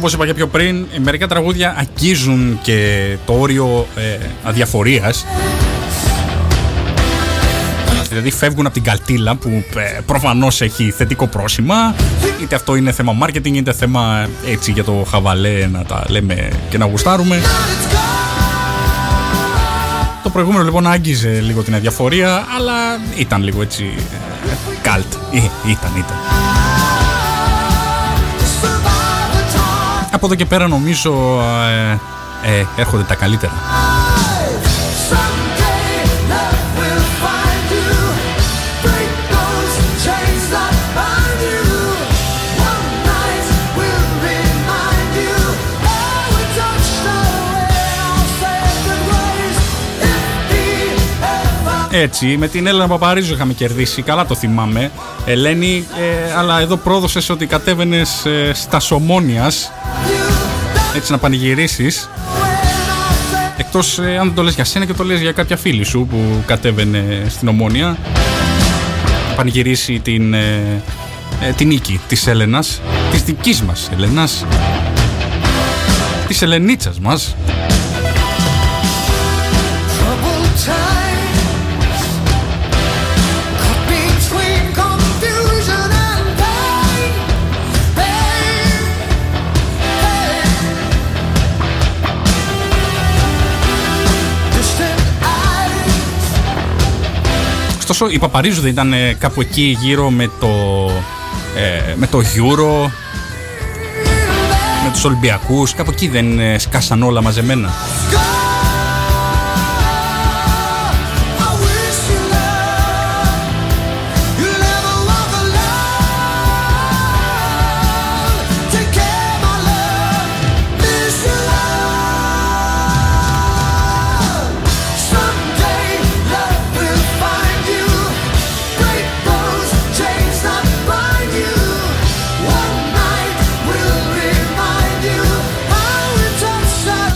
Όπως είπα και πιο πριν, μερικά τραγούδια αγγίζουν και το όριο ε, αδιαφορίας. Δηλαδή φεύγουν από την καλτήλα που ε, προφανώς έχει θετικό πρόσημα είτε αυτό είναι θέμα marketing είτε θέμα ε, έτσι για το χαβαλέ να τα λέμε και να γουστάρουμε. Το προηγούμενο λοιπόν άγγιζε λίγο την αδιαφορία αλλά ήταν λίγο έτσι ε, καλτ. Ε, ήταν, ήταν. Από εδώ και πέρα νομίζω ε, ε, έρχονται τα καλύτερα. Έτσι, με την Έλενα Παπαρίζου είχαμε κερδίσει, καλά το θυμάμαι. Ελένη, ε, αλλά εδώ πρόδωσες ότι κατέβαινες ε, στα Σομόνιας, έτσι να πανηγυρίσεις. Εκτός ε, αν δεν το λες για σένα και το λες για κάποια φίλη σου που κατέβαινε στην Ομόνια. Να πανηγυρίσει την, ε, ε, την νίκη της Έλενας, της δικής μας Έλενας, της Ελενίτσας μας. Ωστόσο, η Παπαρίζου δεν ήταν ε, κάπου εκεί γύρω με το, ε, με το Euro. τους Ολυμπιακούς, κάπου εκεί δεν ε, σκάσαν όλα μαζεμένα.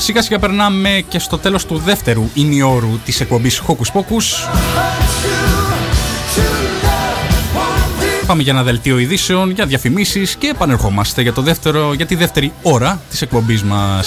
Σιγά σιγά περνάμε και στο τέλος του δεύτερου ημιώρου της εκπομπής Hocus Pocus. Πάμε για ένα δελτίο ειδήσεων, για διαφημίσεις και επανερχόμαστε για, το δεύτερο, για τη δεύτερη ώρα της εκπομπής μας.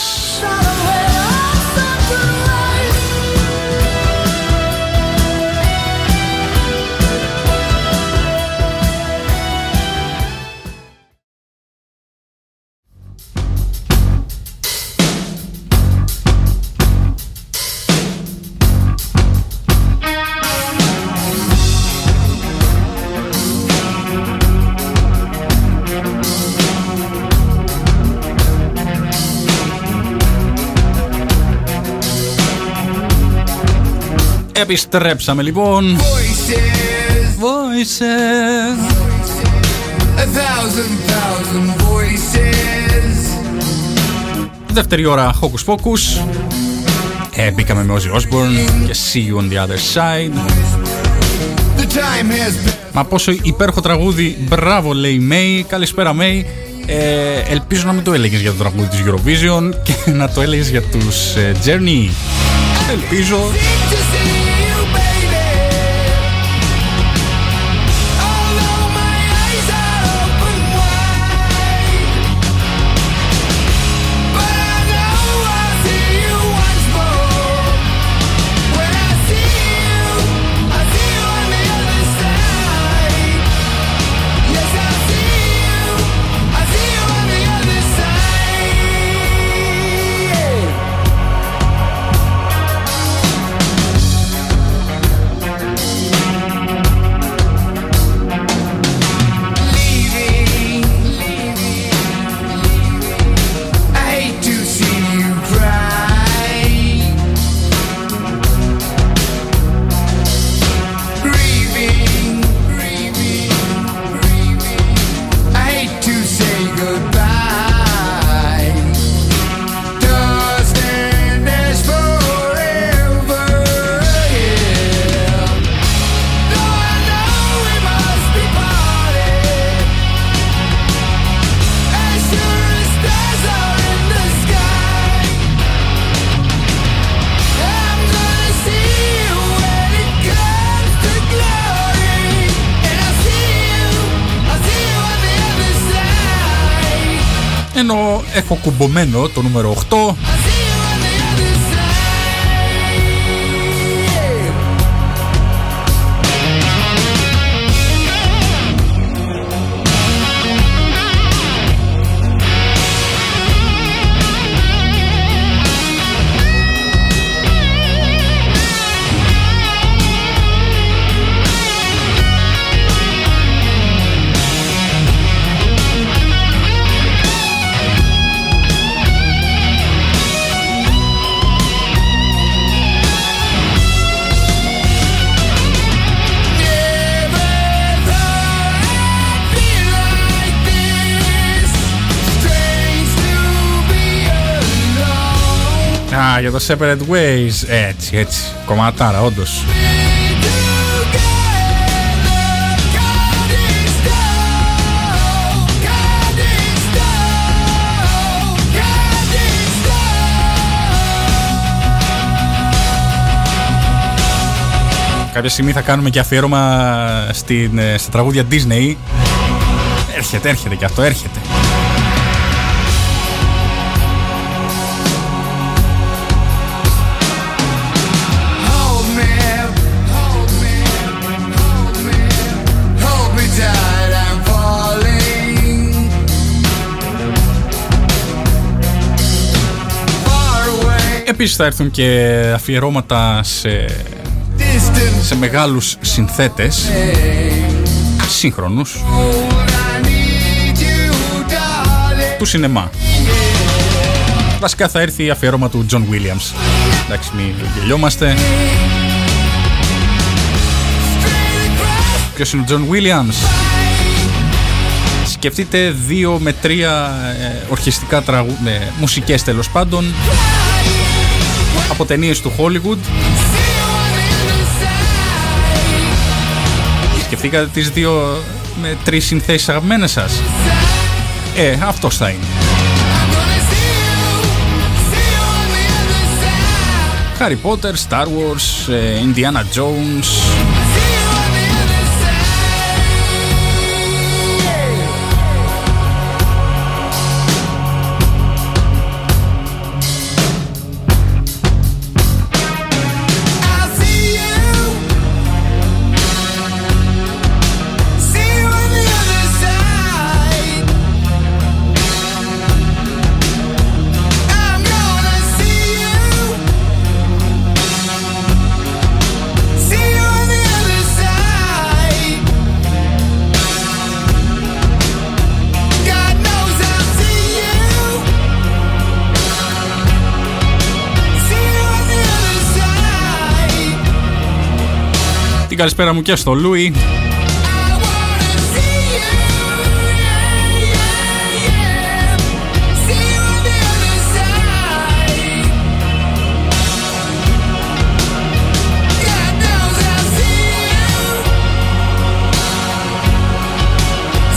Επιστρέψαμε λοιπόν.
Voices,
Voices.
a thousand thousand voices.
Δεύτερη ώρα Hocus Pocus. Ε, μπήκαμε με Ozzy Osbourne και See You on the Other Side.
The time has been.
Μα πόσο υπέροχο τραγούδι. Μπράβο, λέει η Μέη. Καλησπέρα, Μέη. Ε, ελπίζω να μην το έλεγες για το τραγούδι της Eurovision και να το έλεγες για τους ε, Journey. Ελπίζω. Έχω κουμπωμένο το νούμερο 8. Για το Separate Ways. Έτσι, έτσι. Κομματάρα, όντως.
Be together, God is love. God is love. God is love.
Κάποια στιγμή θα κάνουμε και αφιέρωμα στην, ε, στα τραγούδια Disney. Έρχεται, έρχεται και αυτό, έρχεται. Επίσης θα έρθουν και αφιερώματα σε,
distant.
σε μεγάλους συνθέτες σύγχρονους
I need you, darling.
του σινεμά.
Yeah.
Βασικά θα έρθει αφιέρωμα του John Williams. Εντάξει, μην γελιόμαστε. Ποιος είναι ο John Williams? Σκεφτείτε δύο με τρία ε, ορχιστικά τραγου... ε, μουσικές τέλος πάντων από ταινίες του Hollywood. Σκεφτήκατε τις δύο με τρεις συνθέσεις αγαπημένες σας; Ε, αυτός θα είναι. Harry Potter, Star Wars, ε, Indiana Jones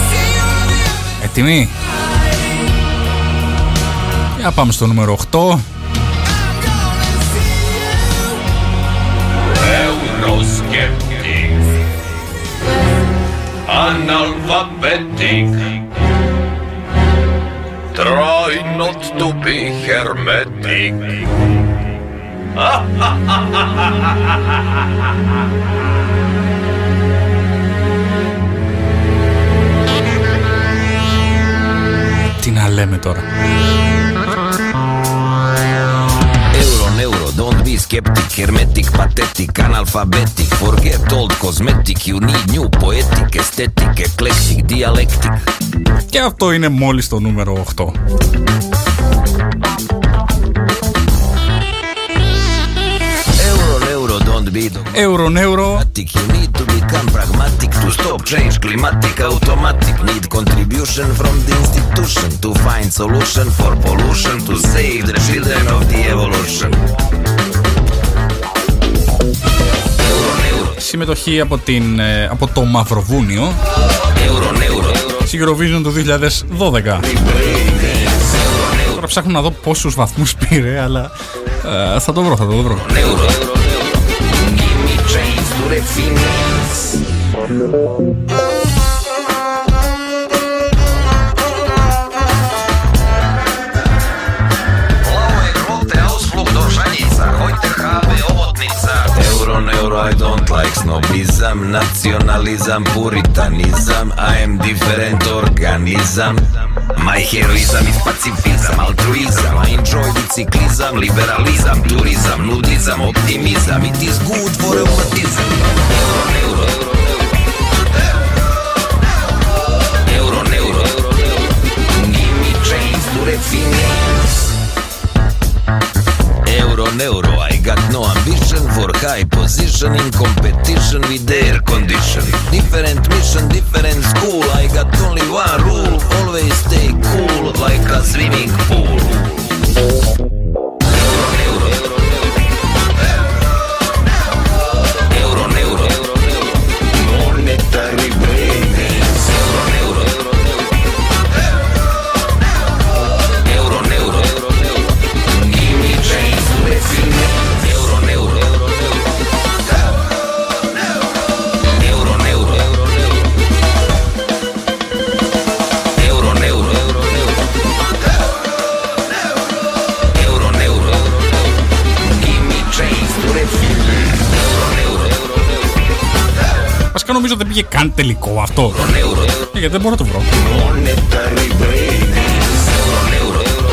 See you on the other
Έτοιμοι; Για πάμε στο νούμερο 8
Analphabetic. Try not to be hermetic.
Τι να λέμε τώρα
skeptic, hermetic, pathetic, analphabetic, forget old cosmetic, you need new poetic, aesthetic, eclectic, dialectic.
Και αυτό είναι μόλις το νούμερο 8
Euro,
Συμμετοχή από, την, ε, από το Μαυροβούνιο.
Euro, neuro,
στη Eurovision του 2012 Τώρα ψάχνω να δω πόσους βαθμούς πήρε αλλά ε, θα το βρω, θα το βρω.
Neuro, euro, give I don't like snobism Naționalism, puritanism. I am different organism. My heroism is pacifism, altruism. I enjoy biciclism, liberalism, tourism Nudism, optimism. It is good for rheumatism Euro, euro, euro Euro, euro, euro Give me change, do the Euro, euro. Got no ambition for high position in competition with air condition. Different mission, different school, I got only one rule, always stay cool like a swimming pool.
Νομίζω δεν πήγε καν τελικό αυτό.
Neuro,
Ε, Γιατί δεν μπορώ να το βρω.
Monetary brains. Euro, neuro,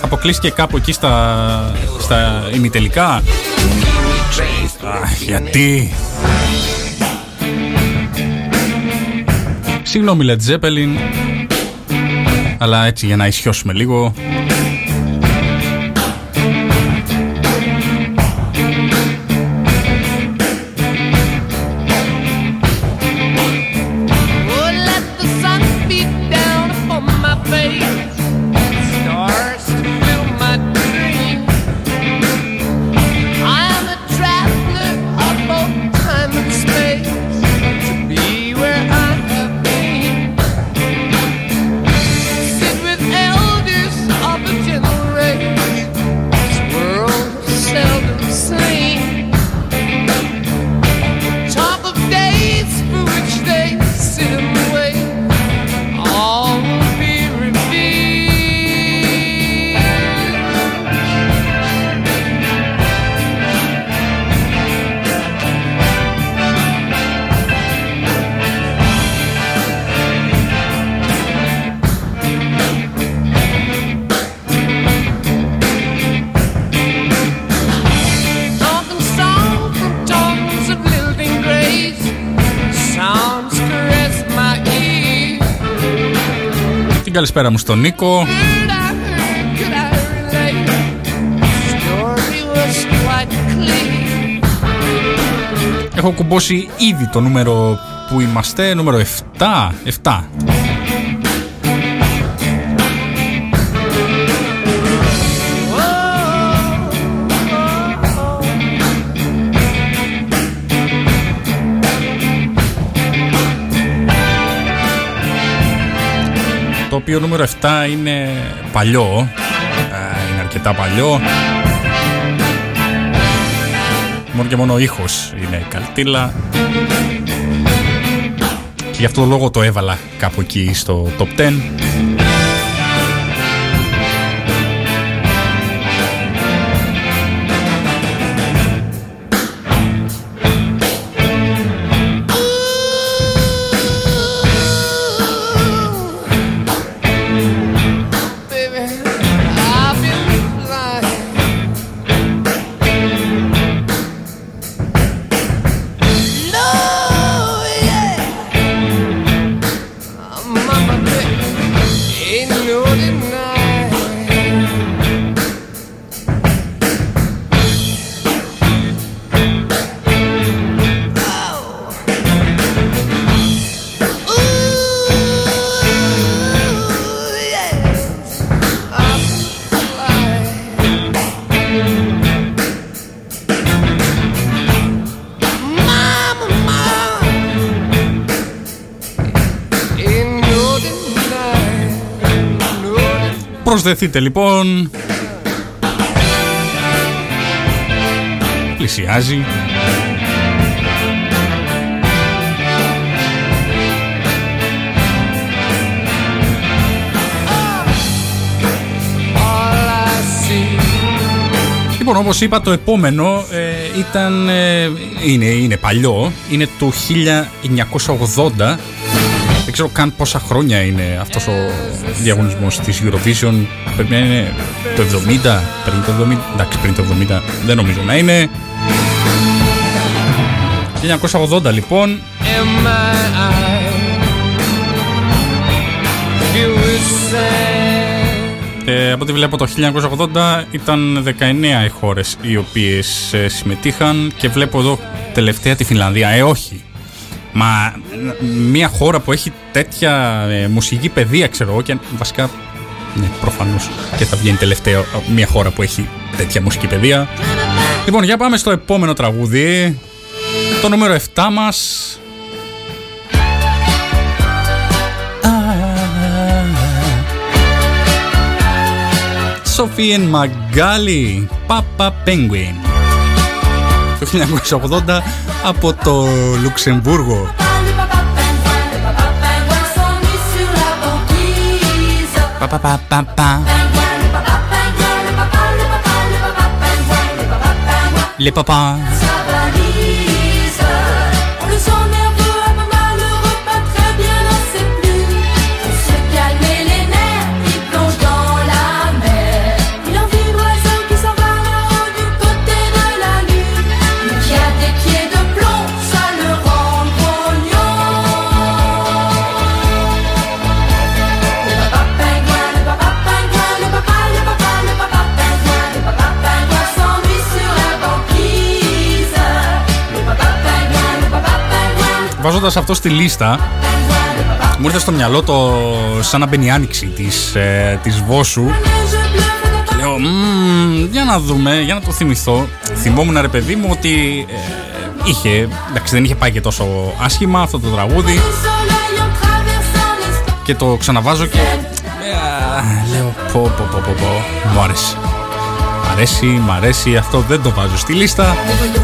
Αποκλείστηκε κάπου εκεί στα, στα ημιτελικά.
Change
Αχ, γιατί. Συγγνώμη Led Zeppelin. Αλλά έτσι για να ισιώσουμε λίγο καλησπέρα μου στον Νίκο.
Could I heard, could I relate? Story was quite clear.
Έχω κουμπώσει ήδη το νούμερο που είμαστε, νούμερο 7. 7. Οποίο νούμερο 7 είναι παλιό. Ε, Είναι αρκετά παλιό. Μόνο και μόνο ο ήχος είναι καλτήλα. Και γι' αυτό το λόγο το έβαλα κάπου εκεί στο top 10. Προσδεθείτε λοιπόν. Πλησιάζει.
All I see
Λοιπόν, όπως είπα, το επόμενο ε, ήταν, ε, είναι, είναι παλιό, είναι του 1980. Δεν ξέρω καν πόσα χρόνια είναι αυτός ο διαγωνισμός της Eurovision. Πρέπει να είναι το 70, πριν το 70, εντάξει πριν το 70 δεν νομίζω να είναι. 1980 λοιπόν,
in my eye. You were sad.
ε, από ό,τι βλέπω το 1980 ήταν 19 οι χώρες οι οποίες ε, συμμετείχαν και βλέπω εδώ τελευταία τη Φινλανδία. Ε, όχι. Μα ε, μια χώρα που έχει τέτοια ε, μουσική παιδεία, ξέρω εγώ, και βασικά. Ναι, προφανώς και θα βγαίνει τελευταίο ε, μια χώρα που έχει τέτοια μουσική παιδεία. Λοιπόν, για πάμε στο επόμενο τραγούδι. Το νούμερο 7 μας. Σοφίεν Μαγκάλι, Πάπα Penguin. Το 1980 από το Λουξεμβούργο.
Le papa pingouin, le papa pingouin s'ennuie sur la banquise.
Πα, πα, πα, πα, πα.
Pingouin, le papa Pingouin,
Βάζοντας αυτό στη λίστα,
le papa
μου ήρθε στο μυαλό το σαν να μπαίνει η άνοιξη της, ε, της Βόσου.
neige bleu fait
Λέω, «Μμμ, για να δούμε, για να το θυμηθώ. Θυμόμουν ρε παιδί μου ότι ε, είχε, εντάξει δεν είχε πάει και τόσο άσχημα αυτό το τραγούδι
du soleil en traversant l'espace.
και το ξαναβάζω και ε, α, λέω πω πω πω πω πω, μου άρεσε. αρέσει, μ' αρέσει, αυτό δεν το βάζω στη λίστα.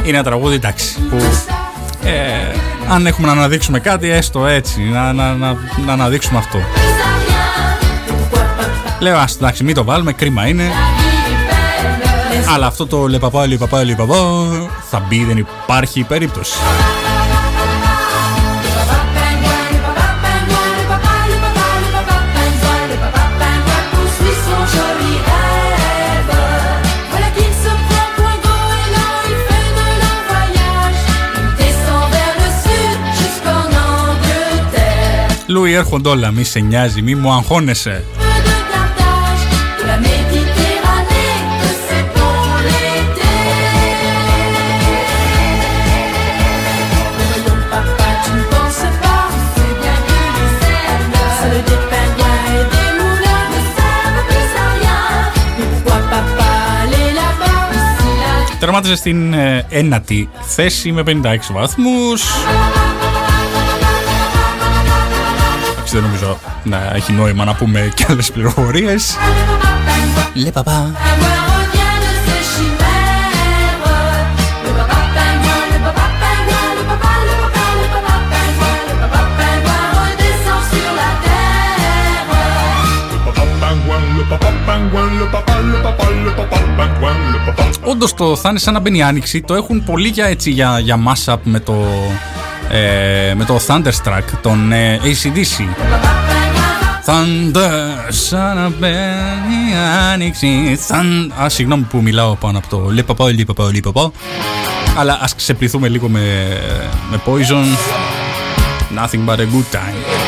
Είναι ένα τραγούδι, εντάξει, που ε, αν έχουμε να αναδείξουμε κάτι, έστω έτσι, να, να, να, να αναδείξουμε αυτό. Λέω, ας, εντάξει, μην το βάλουμε, κρίμα είναι. Αλλά αυτό το λεπαπά, λεπαπά, λεπαπά θα μπει, δεν υπάρχει περίπτωση. Λούι, έρχονται όλα, μη σε νοιάζει, μη μου αγχώνεσαι. Τερμάτιζε στην ε, ένατη θέση με 56 βαθμούς. Εντάξει, δεν νομίζω να έχει νόημα να πούμε και άλλες πληροφορίες. Λε παπά. Όντως το θα είναι σαν να μπαίνει η άνοιξη. Το έχουν πολύ για, έτσι, για, για mashup με το, ε, με το Thunderstruck, τον ε, ACDC. Thunder, σαν να μπαίνει η άνοιξη. Thun... Α, συγγνώμη που μιλάω πάνω από το λίπαπα, λίπαπα, λίπαπα. Αλλά ας ξεπληθούμε λίγο με, με Poison. Nothing but a good time.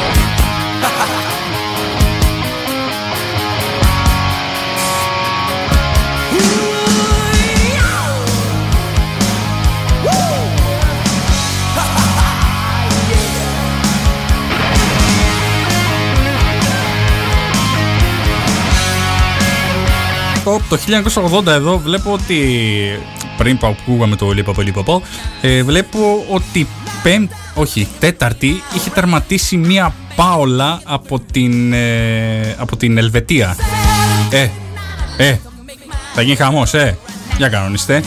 Το, το 1980 εδώ βλέπω ότι πριν που ακούγαμε το Λίπαπο Λίπαπο ε, βλέπω ότι πέμ, όχι, τέταρτη είχε τερματίσει μία πάολα από την, ε, από την Ελβετία. Ε, ε, θα γίνει χαμός, ε. Για κανονίστε.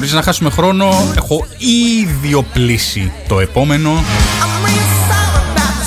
Χωρίς να χάσουμε χρόνο, έχω ήδη οπλίσει το επόμενο.
I'm real sorry about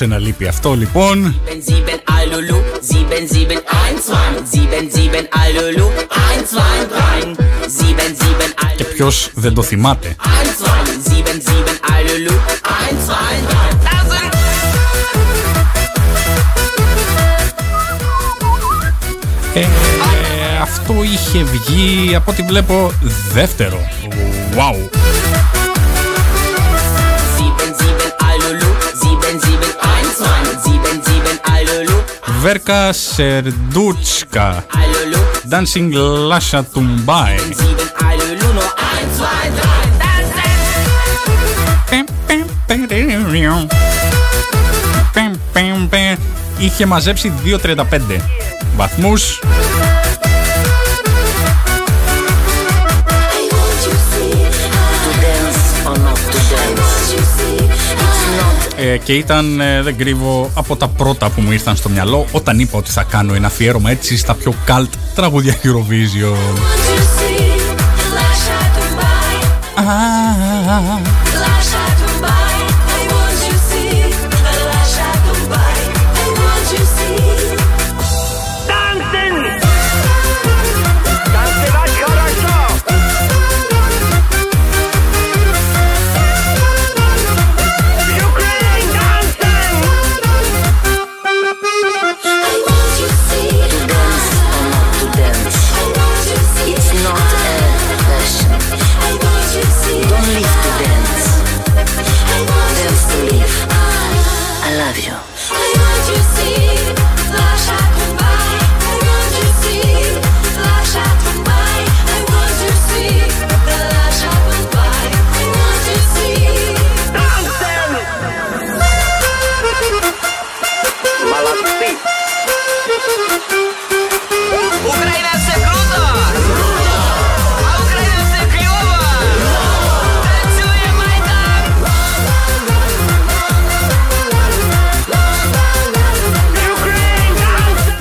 μπορούσε να λείπει αυτό λοιπόν.
7, 7, Alulu, 7, 7, 1, 2, 7, 7, Alulu, 1, 2, 3, 7, 7,
Και
Alulu,
ποιος δεν το θυμάται.
1, 2, 7, 7, Alulu, 1, 2, 3.
Ε, αυτό είχε βγει από ό,τι βλέπω δεύτερο. Wow. Βέρκα Σερντούτσκα dancing
λασιτούμπαε. Πεμπ,
Είχε μαζέψει 235 βαθμούς. Ε, και ήταν, ε, δεν κρύβω, από τα πρώτα που μου ήρθαν στο μυαλό όταν είπα ότι θα κάνω ένα αφιέρωμα έτσι στα πιο cult τραγούδια Eurovision.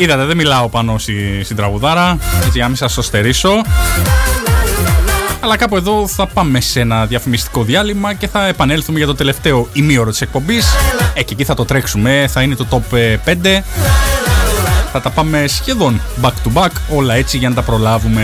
Είδατε, δεν μιλάω πάνω στη, στην τραγουδάρα, έτσι για να μην σας το στερήσω. Αλλά κάπου εδώ θα πάμε σε ένα διαφημιστικό διάλειμμα και θα επανέλθουμε για το τελευταίο ημίωρο της εκπομπής. Ε, και εκεί θα το τρέξουμε, θα είναι το top ε, 5. Θα τα πάμε σχεδόν back to back, όλα έτσι για να τα προλάβουμε.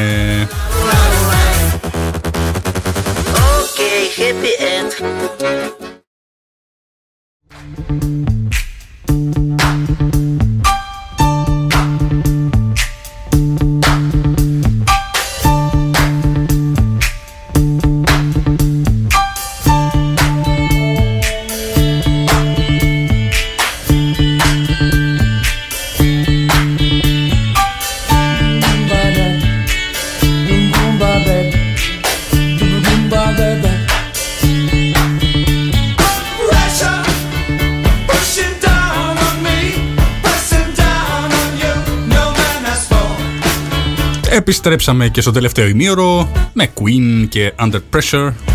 Επιστρέψαμε και στο τελευταίο ημίωρο με Queen και Under Pressure.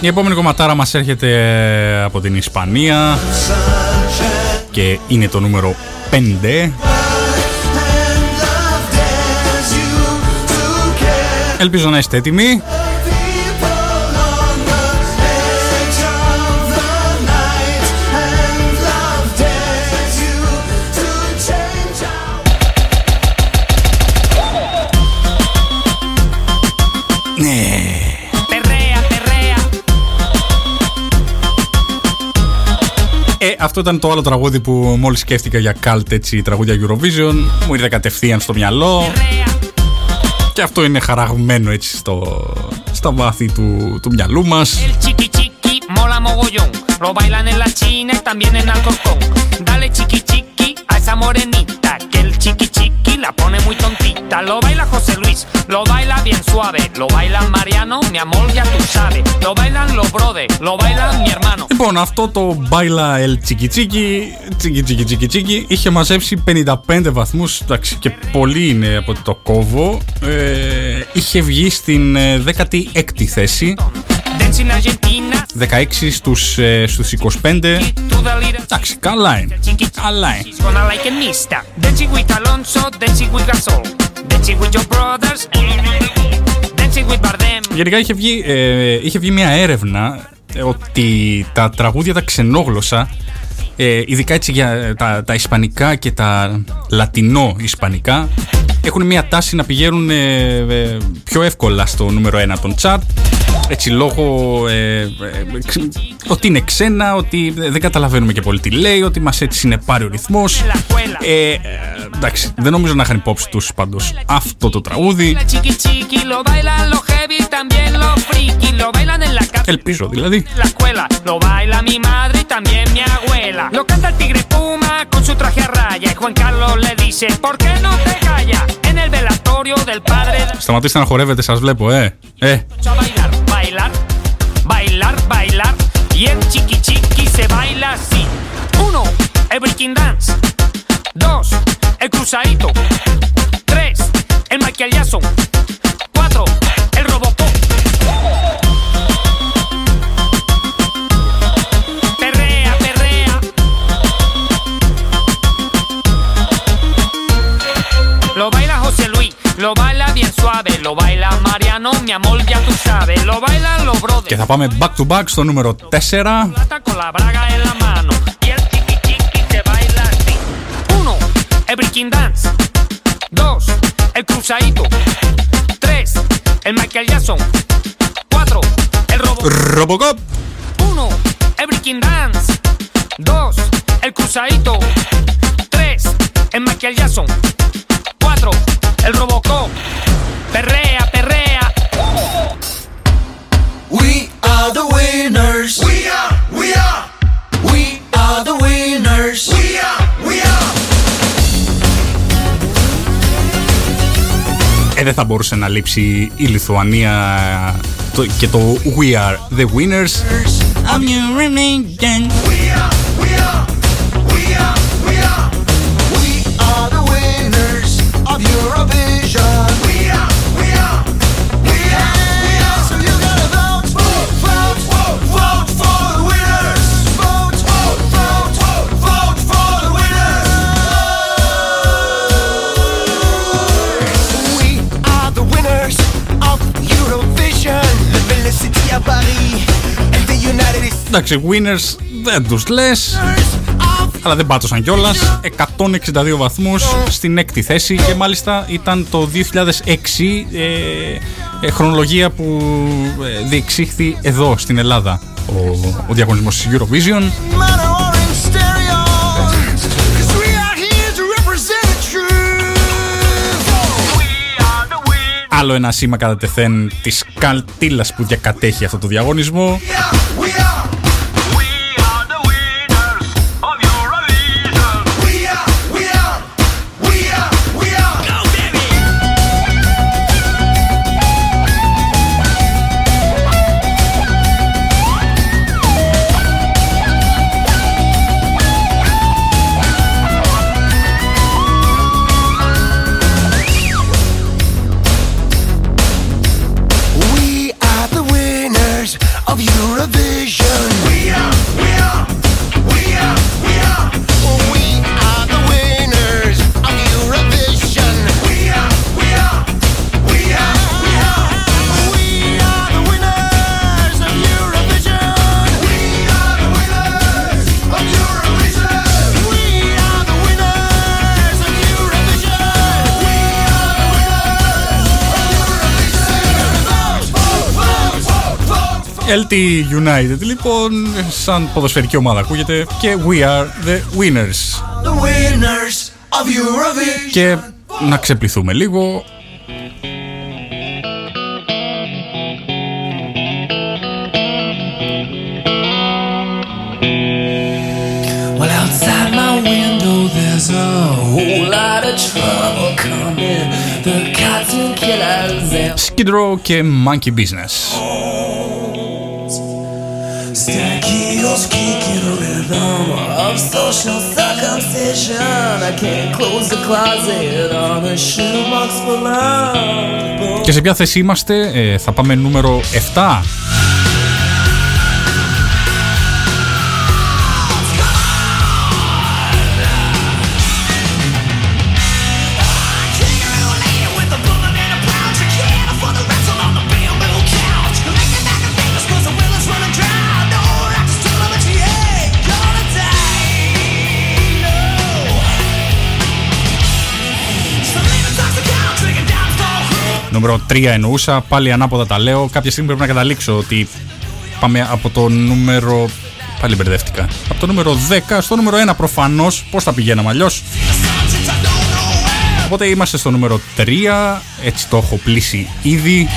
Η επόμενη κομματάρα μας έρχεται από την Ισπανία
Sunshine
και είναι το νούμερο 5.
and love dares you to care.
Ελπίζω να είστε έτοιμοι. Αυτό ήταν το άλλο τραγούδι που μόλις σκέφτηκα για cult έτσι τραγούδια Eurovision. Μου ήρθε κατευθείαν στο μυαλό. Και αυτό είναι χαραγμένο έτσι στο, στα βάθη του, του μυαλού μας.
El chiqui chiqui mola mogollón. Lo bailan en la China y también en Alcorcón. Dale chiqui chiqui a esa morenita. Que el chiqui chiqui la pone muy tontita. Lo baila José Luis, lo baila bien suave. Lo baila Mariano, mi amor ya tú sabes. Lo bailan los brothers, lo bailan mi hermano.
Λοιπόν, αυτό το Baila El Chiki Chiki, Chiki Chiki Chiki Chiki, είχε μαζέψει 55 βαθμούς, εντάξει, και πολύ είναι από το κόβω. Ε, είχε βγει στην ε, 16η θέση,
Dance in Argentina,
16 στους, ε, στους 25.
tú delira.
Εντάξει, καλά είναι. Καλά είναι.
Con la like mista. Dancing with Alonso, dancing with Gasol. Dancing with your brothers. Dancing with Bardem.
Γενικά είχε βγει, ε, είχε βγει μια έρευνα ε, ότι τα τραγούδια τα ξενόγλωσσα, ε, ειδικά έτσι για ε, τα, τα ισπανικά και τα λατινό-ισπανικά, έχουν μια τάση να πηγαίνουν ε, ε, πιο εύκολα στο νούμερο 1 των chart. Έτσι λόγω ε, ε, ξ- ότι είναι ξένα, ότι δεν καταλαβαίνουμε και πολύ τι λέει, ότι μας έτσι συνεπάρει ο ρυθμός. Ε, ε, εντάξει, δεν νομίζω να είχαν υπόψη τους πάντως αυτό το τραγούδι.
también lo friki, lo bailan en la casa.
El piso de la di.
En la escuela, lo baila mi madre y también mi abuela. Lo canta el tigre Puma con su traje a raya. Y Juan Carlos le dice, ¿por qué no te callas? En el velatorio del padre.
Σταματήστε να χορεύετε, σας βλέπω, ε. Ε.
Bailar, bailar, bailar, bailar. Y el chiqui chiqui se baila así. Uno, el breaking dance. Dos, el cruzadito. Tres, el maquillazo. 4, el Robocop. Perrea, perrea. Lo baila José Luis, lo baila bien suave, lo baila Mariano, mi amor, ya tú sabes, lo bailan los brothers.
Και θα πάμε back to back στο νούμερο 4.
El breaking dance. Dos, el cruzadito. Tres, el Michael Jackson. Cuatro, el robo.
Robocop.
Uno, el breaking dance. Dos, el cruzadito. Tres, el Michael Jackson. Cuatro, el Robocop. Perrea, perrea.
We are the winners. We are, we are.
Δεν θα μπορούσε να λείψει η Λιθουανία το- και το We are the winners. I'm your again.
We are,
Εντάξει, winners δεν τους λες,
of
αλλά δεν πάτωσαν κιόλας. 162 βαθμούς στην έκτη θέση και μάλιστα ήταν το 2006 ε, ε, χρονολογία που ε, διεξήχθη εδώ στην Ελλάδα ο, ο διαγωνισμός Eurovision.
Mono orange stereo. 'Cause we are here to represent the truth.
άλλο ένα σήμα κατά τεθέν της καλτήλας που διακατέχει αυτό το διαγωνισμό.
We
LT United λοιπόν, σαν ποδοσφαιρική ομάδα ακούγεται και We are the winners.
The winners of Eurovision.
Και να ξεπληθούμε λίγο.
Well, outside my window, there's a whole lot of trouble coming. The cartoon killers and
Skid Row και Monkey Business.
Stachyos kicking a rhythm of social circumcision. I can't close the closet on a shoebox for love.
Και σε ποια θέση είμαστε, ε, θα πάμε νούμερο 7. Νούμερο 3 εννοούσα, πάλι ανάποδα τα λέω. Κάποια στιγμή πρέπει να καταλήξω ότι πάμε από το νούμερο. Πάλι μπερδεύτηκα. Από το νούμερο 10 στο νούμερο 1 προφανώς. Πώς θα πηγαίναμε αλλιώς; Οπότε είμαστε στο νούμερο 3. Έτσι το έχω πλήσει ήδη.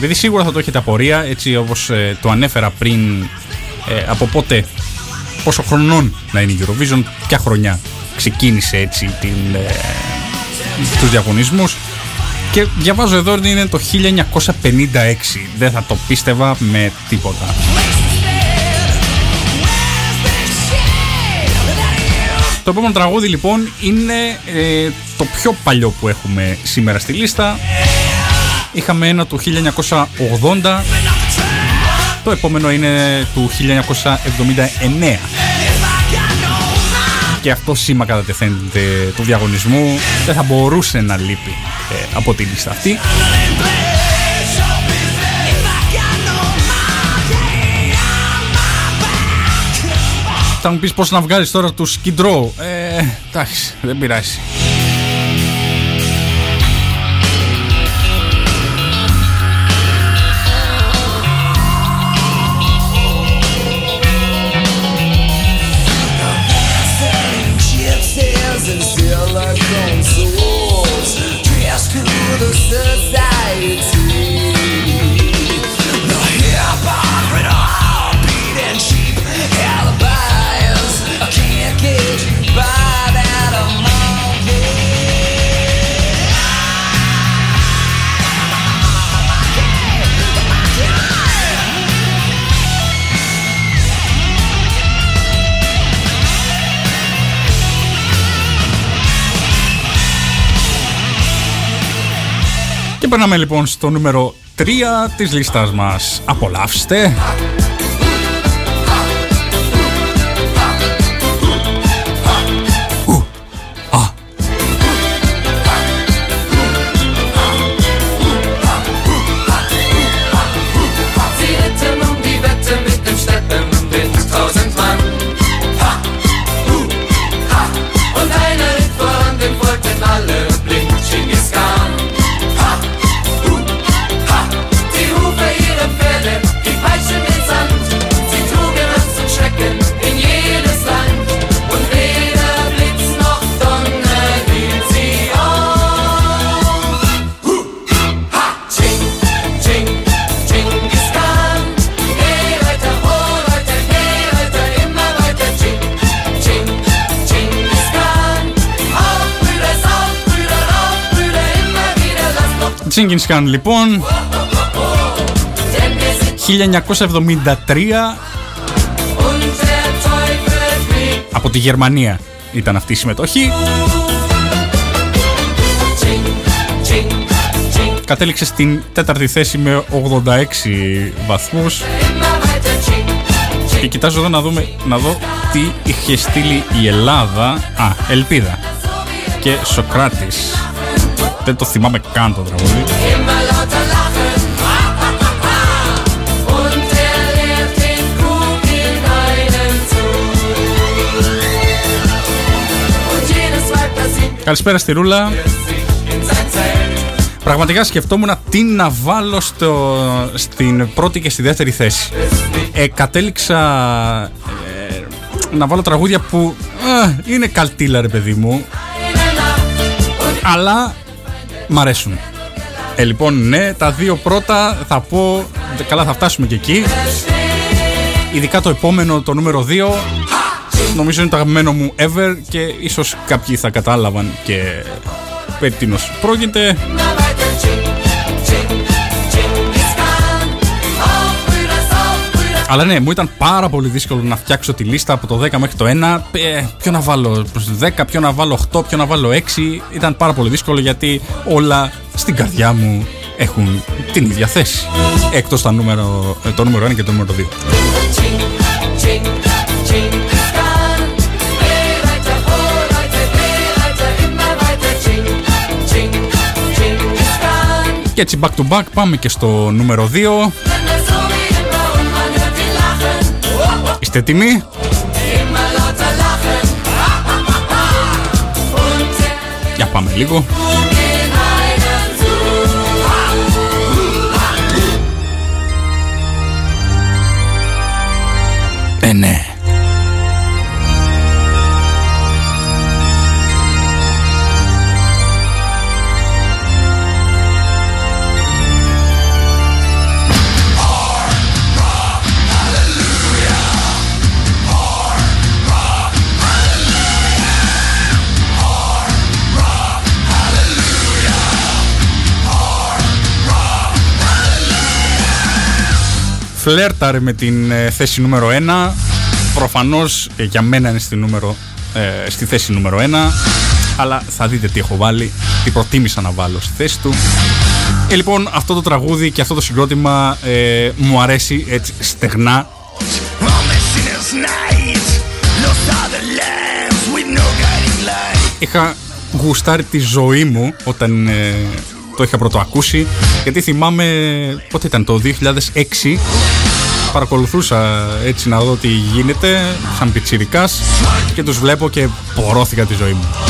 Επειδή σίγουρα θα το έχετε απορία, έτσι όπως ε, το ανέφερα πριν, ε, από πότε, πόσο χρονών να είναι η Eurovision, ποια χρονιά ξεκίνησε έτσι την, ε, τους διαγωνισμούς. Και διαβάζω εδώ ότι είναι το 1956. Δεν θα το πίστευα με τίποτα. Το επόμενο τραγούδι λοιπόν είναι ε, το πιο παλιό που έχουμε σήμερα στη λίστα. Είχαμε ένα του 1980. Το επόμενο είναι του 1979. Και αυτό σήμα κατά τεθέντε του διαγωνισμού δεν θα μπορούσε να λείπει ε, από τη λίστα αυτή. Θα μου πεις πώς να βγάλεις τώρα του Skid Row. Ε, εντάξει, δεν πειράζει. Περνάμε λοιπόν στο νούμερο 3 της λίστας μας. Απολαύστε. Jenkins Khan λοιπόν 1973 από τη Γερμανία ήταν αυτή η συμμετοχή. Κατέληξε στην τέταρτη θέση με 86 βαθμούς. Και κοιτάζω εδώ να, δούμε, να δω τι είχε στείλει η Ελλάδα. Α, Ελπίδα και Σοκράτης. Δεν το θυμάμαι καν το τραγούδι Καλησπέρα στη Ρούλα Πραγματικά σκεφτόμουν τι να βάλω στο, στην πρώτη και στη δεύτερη θέση. Ε, κατέληξα ε, να βάλω τραγούδια που ε, είναι καλτήλα ρε παιδί μου αλλά μ' αρέσουν. Ε, λοιπόν, ναι, τα δύο πρώτα θα πω, καλά θα φτάσουμε και εκεί. Ειδικά το επόμενο, το νούμερο 2, νομίζω είναι το αγαπημένο μου ever και ίσως κάποιοι θα κατάλαβαν και περί τίνος πρόκειται. Αλλά ναι, μου ήταν πάρα πολύ δύσκολο να φτιάξω τη λίστα από το 10 μέχρι το 1. Ε, ποιο να βάλω προς το 10, ποιο να βάλω 8, ποιο να βάλω 6. Ήταν πάρα πολύ δύσκολο γιατί όλα στην καρδιά μου έχουν την ίδια θέση. Εκτός τα νούμερο, ε, το νούμερο 1 και το νούμερο 2. Και έτσι back to back πάμε και στο νούμερο 2. Είστε έτοιμοι; Για πάμε λίγο. Φλέρταρε με την ε, θέση νούμερο 1. Προφανώς ε, για μένα είναι στη, νούμερο, ε, στη θέση νούμερο 1. Αλλά θα δείτε τι έχω βάλει, τι προτίμησα να βάλω στη θέση του. Ε, λοιπόν, αυτό το τραγούδι και αυτό το συγκρότημα ε, μου αρέσει έτσι στεγνά. Είχα γουστάρει τη ζωή μου όταν ε, το είχα πρωτοακούσει γιατί θυμάμαι πότε ήταν το 2006 παρακολουθούσα έτσι να δω τι γίνεται σαν πιτσιρικάς και τους βλέπω και πορώθηκα τη ζωή μου.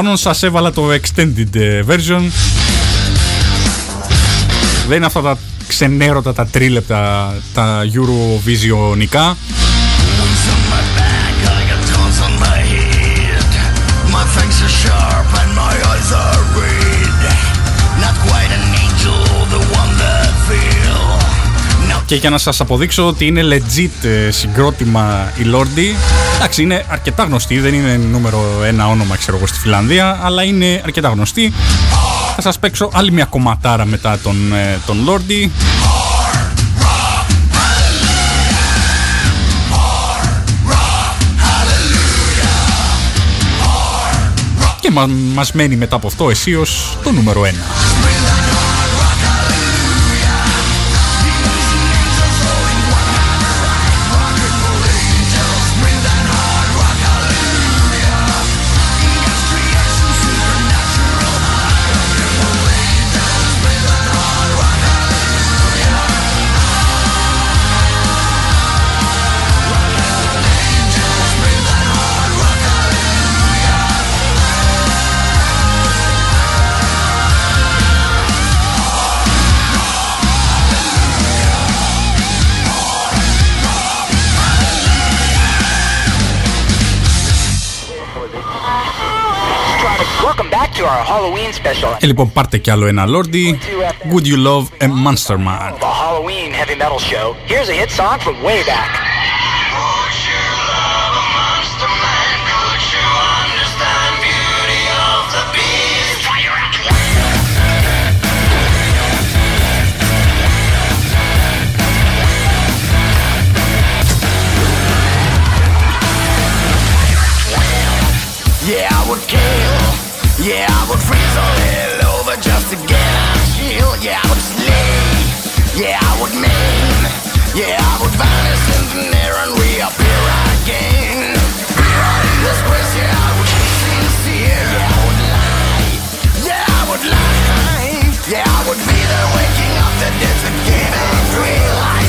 Προφανώς σας έβαλα το extended ε, version. Δεν είναι αυτά τα ξενέρωτα, τα τρίλεπτα, τα Eurovisioniικά Και για να σας αποδείξω ότι είναι legit ε, συγκρότημα η Lordi Εντάξει είναι αρκετά γνωστή Δεν είναι νούμερο ένα όνομα ξέρω εγώ στη Φιλανδία Αλλά είναι αρκετά γνωστή. Θα σας παίξω άλλη μια κομματάρα μετά τον, ε, τον Lordi Και μα, μας μένει μετά από αυτό αισίως το νούμερο 1. Ε, λοιπόν, πάρτε κι άλλο ένα Lordi. Would you love a Monster Man?
The Halloween heavy metal show. Here's a hit song from way back.
Yeah, I would kill. Yeah, I would freeze all over just to get a chill. Yeah, I would slay. Yeah, I would maim. Yeah, I would vanish in thin air and reappear again. In this place, yeah, I would be sincere. Yeah, I would lie. Yeah, I would lie. Yeah, I would be the waking up the dead to give a thrill.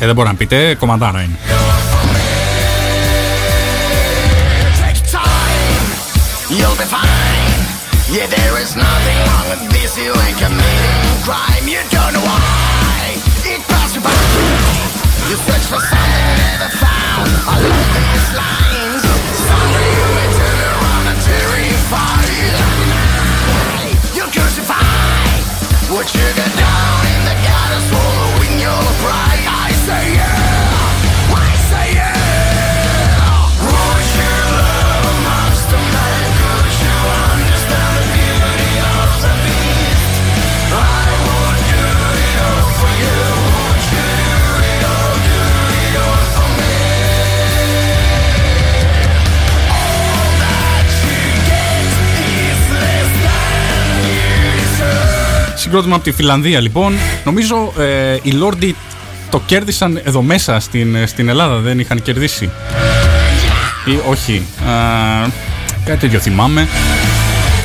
Ε, δεν μπορώ να πείτε, κομματάρα είναι.
take time? You'll be fine. Yeah, there is nothing wrong with this. You ain't committing crime. You don't know why it passed you by. You search for something never found along these lines. Someday you may turn around and terrify. You crucify what you get
Συγκρότημα από τη Φιλανδία λοιπόν. Νομίζω ε, οι Lordi το κέρδισαν εδώ μέσα στην, στην Ελλάδα, δεν είχαν κερδίσει. Ή όχι. Α, κάτι τέτοιο θυμάμαι.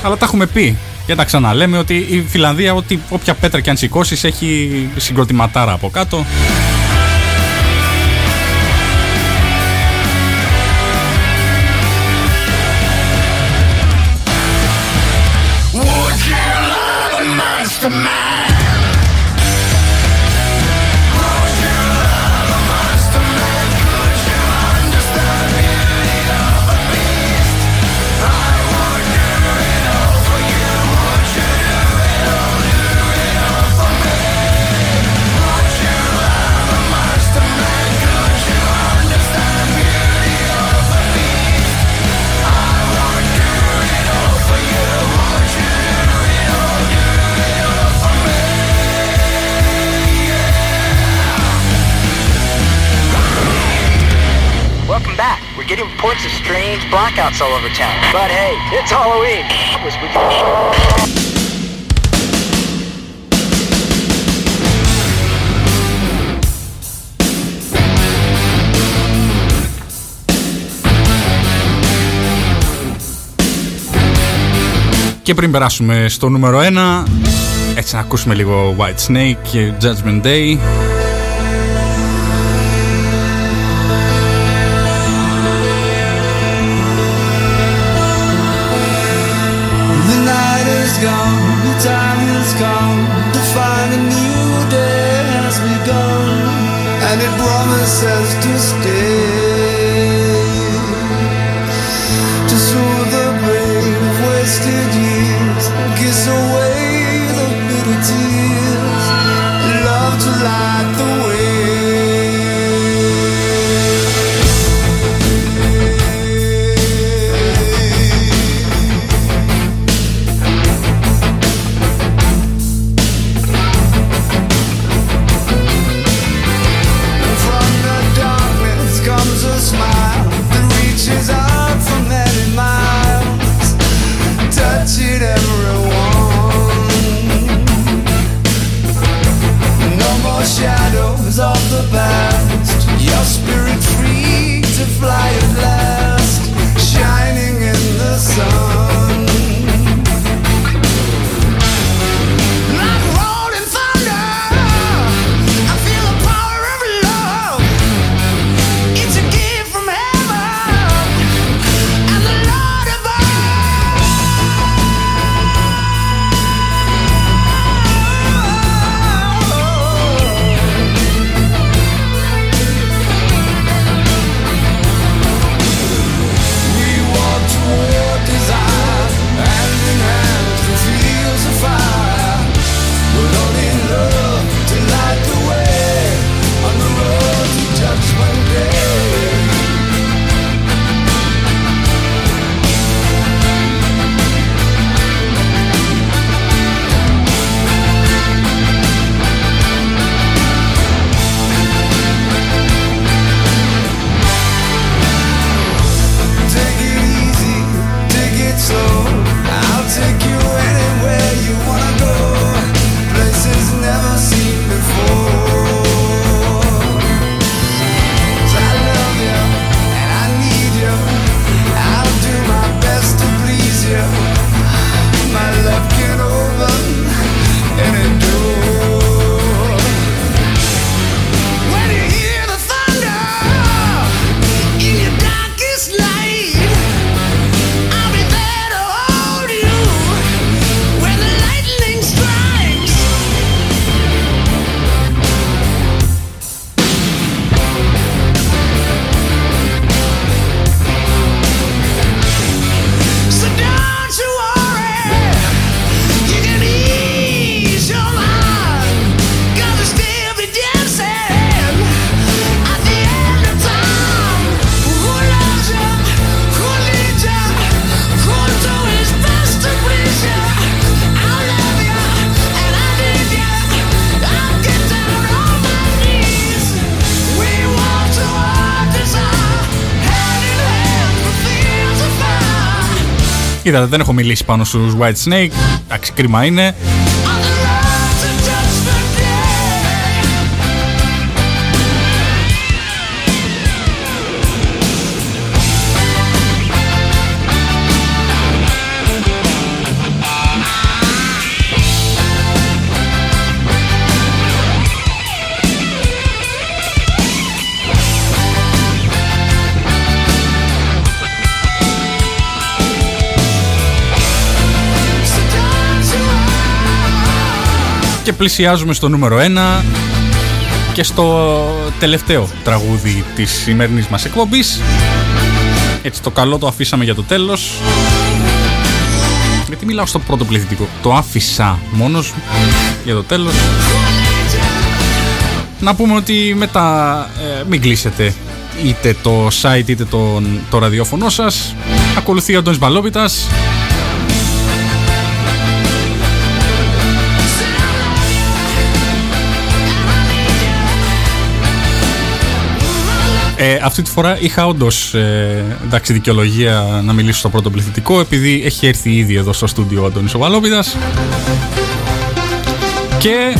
Αλλά τα έχουμε πει. Και τα ξαναλέμε ότι η Φιλανδία, ότι, όποια πέτρα και αν σηκώσεις, έχει συγκροτηματάρα από κάτω.
reports of strange blackouts all over town. But hey, it's Halloween. It was with
Και πριν περάσουμε στο νούμερο 1, έτσι να ακούσουμε λίγο White Snake και Judgment Day. Είδατε, δεν έχω μιλήσει πάνω στους White Snake. Εντάξει, κρίμα είναι. Πλησιάζουμε στο νούμερο 1 και στο τελευταίο τραγούδι της σημερινής μας εκπομπής. Έτσι το καλό το αφήσαμε για το τέλος. Γιατί μιλάω στο πρώτο πληθυντικό. Το άφησα μόνος μου για το τέλος. Να πούμε ότι μετά ε, μην κλείσετε είτε το site είτε τον, το ραδιόφωνο σας. Ακολουθεί ο Αντώνης Μπαλόπιτας. Ε, αυτή τη φορά είχα όντως ε, εντάξει δικαιολογία να μιλήσω στο πρώτο πληθυντικό επειδή έχει έρθει ήδη εδώ στο στούντιο ο Αντώνης Οβαλόπιδας και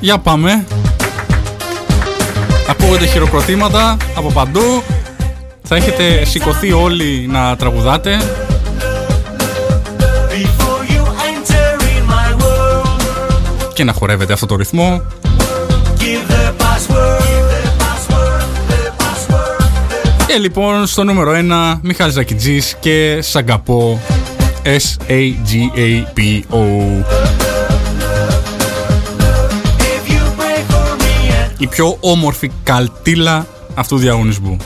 για πάμε. Ακούγονται χειροκροτήματα από παντού. Θα έχετε σηκωθεί όλοι να τραγουδάτε.
Before you enter in my world,
και να χορεύετε αυτό το ρυθμό Και λοιπόν στο νούμερο 1 Μιχάλης Ζακιτζής και Σαγκαπό S-A-G-A-P-O
If you pray for me and
η πιο όμορφη καλτήλα αυτού του διαγωνισμού.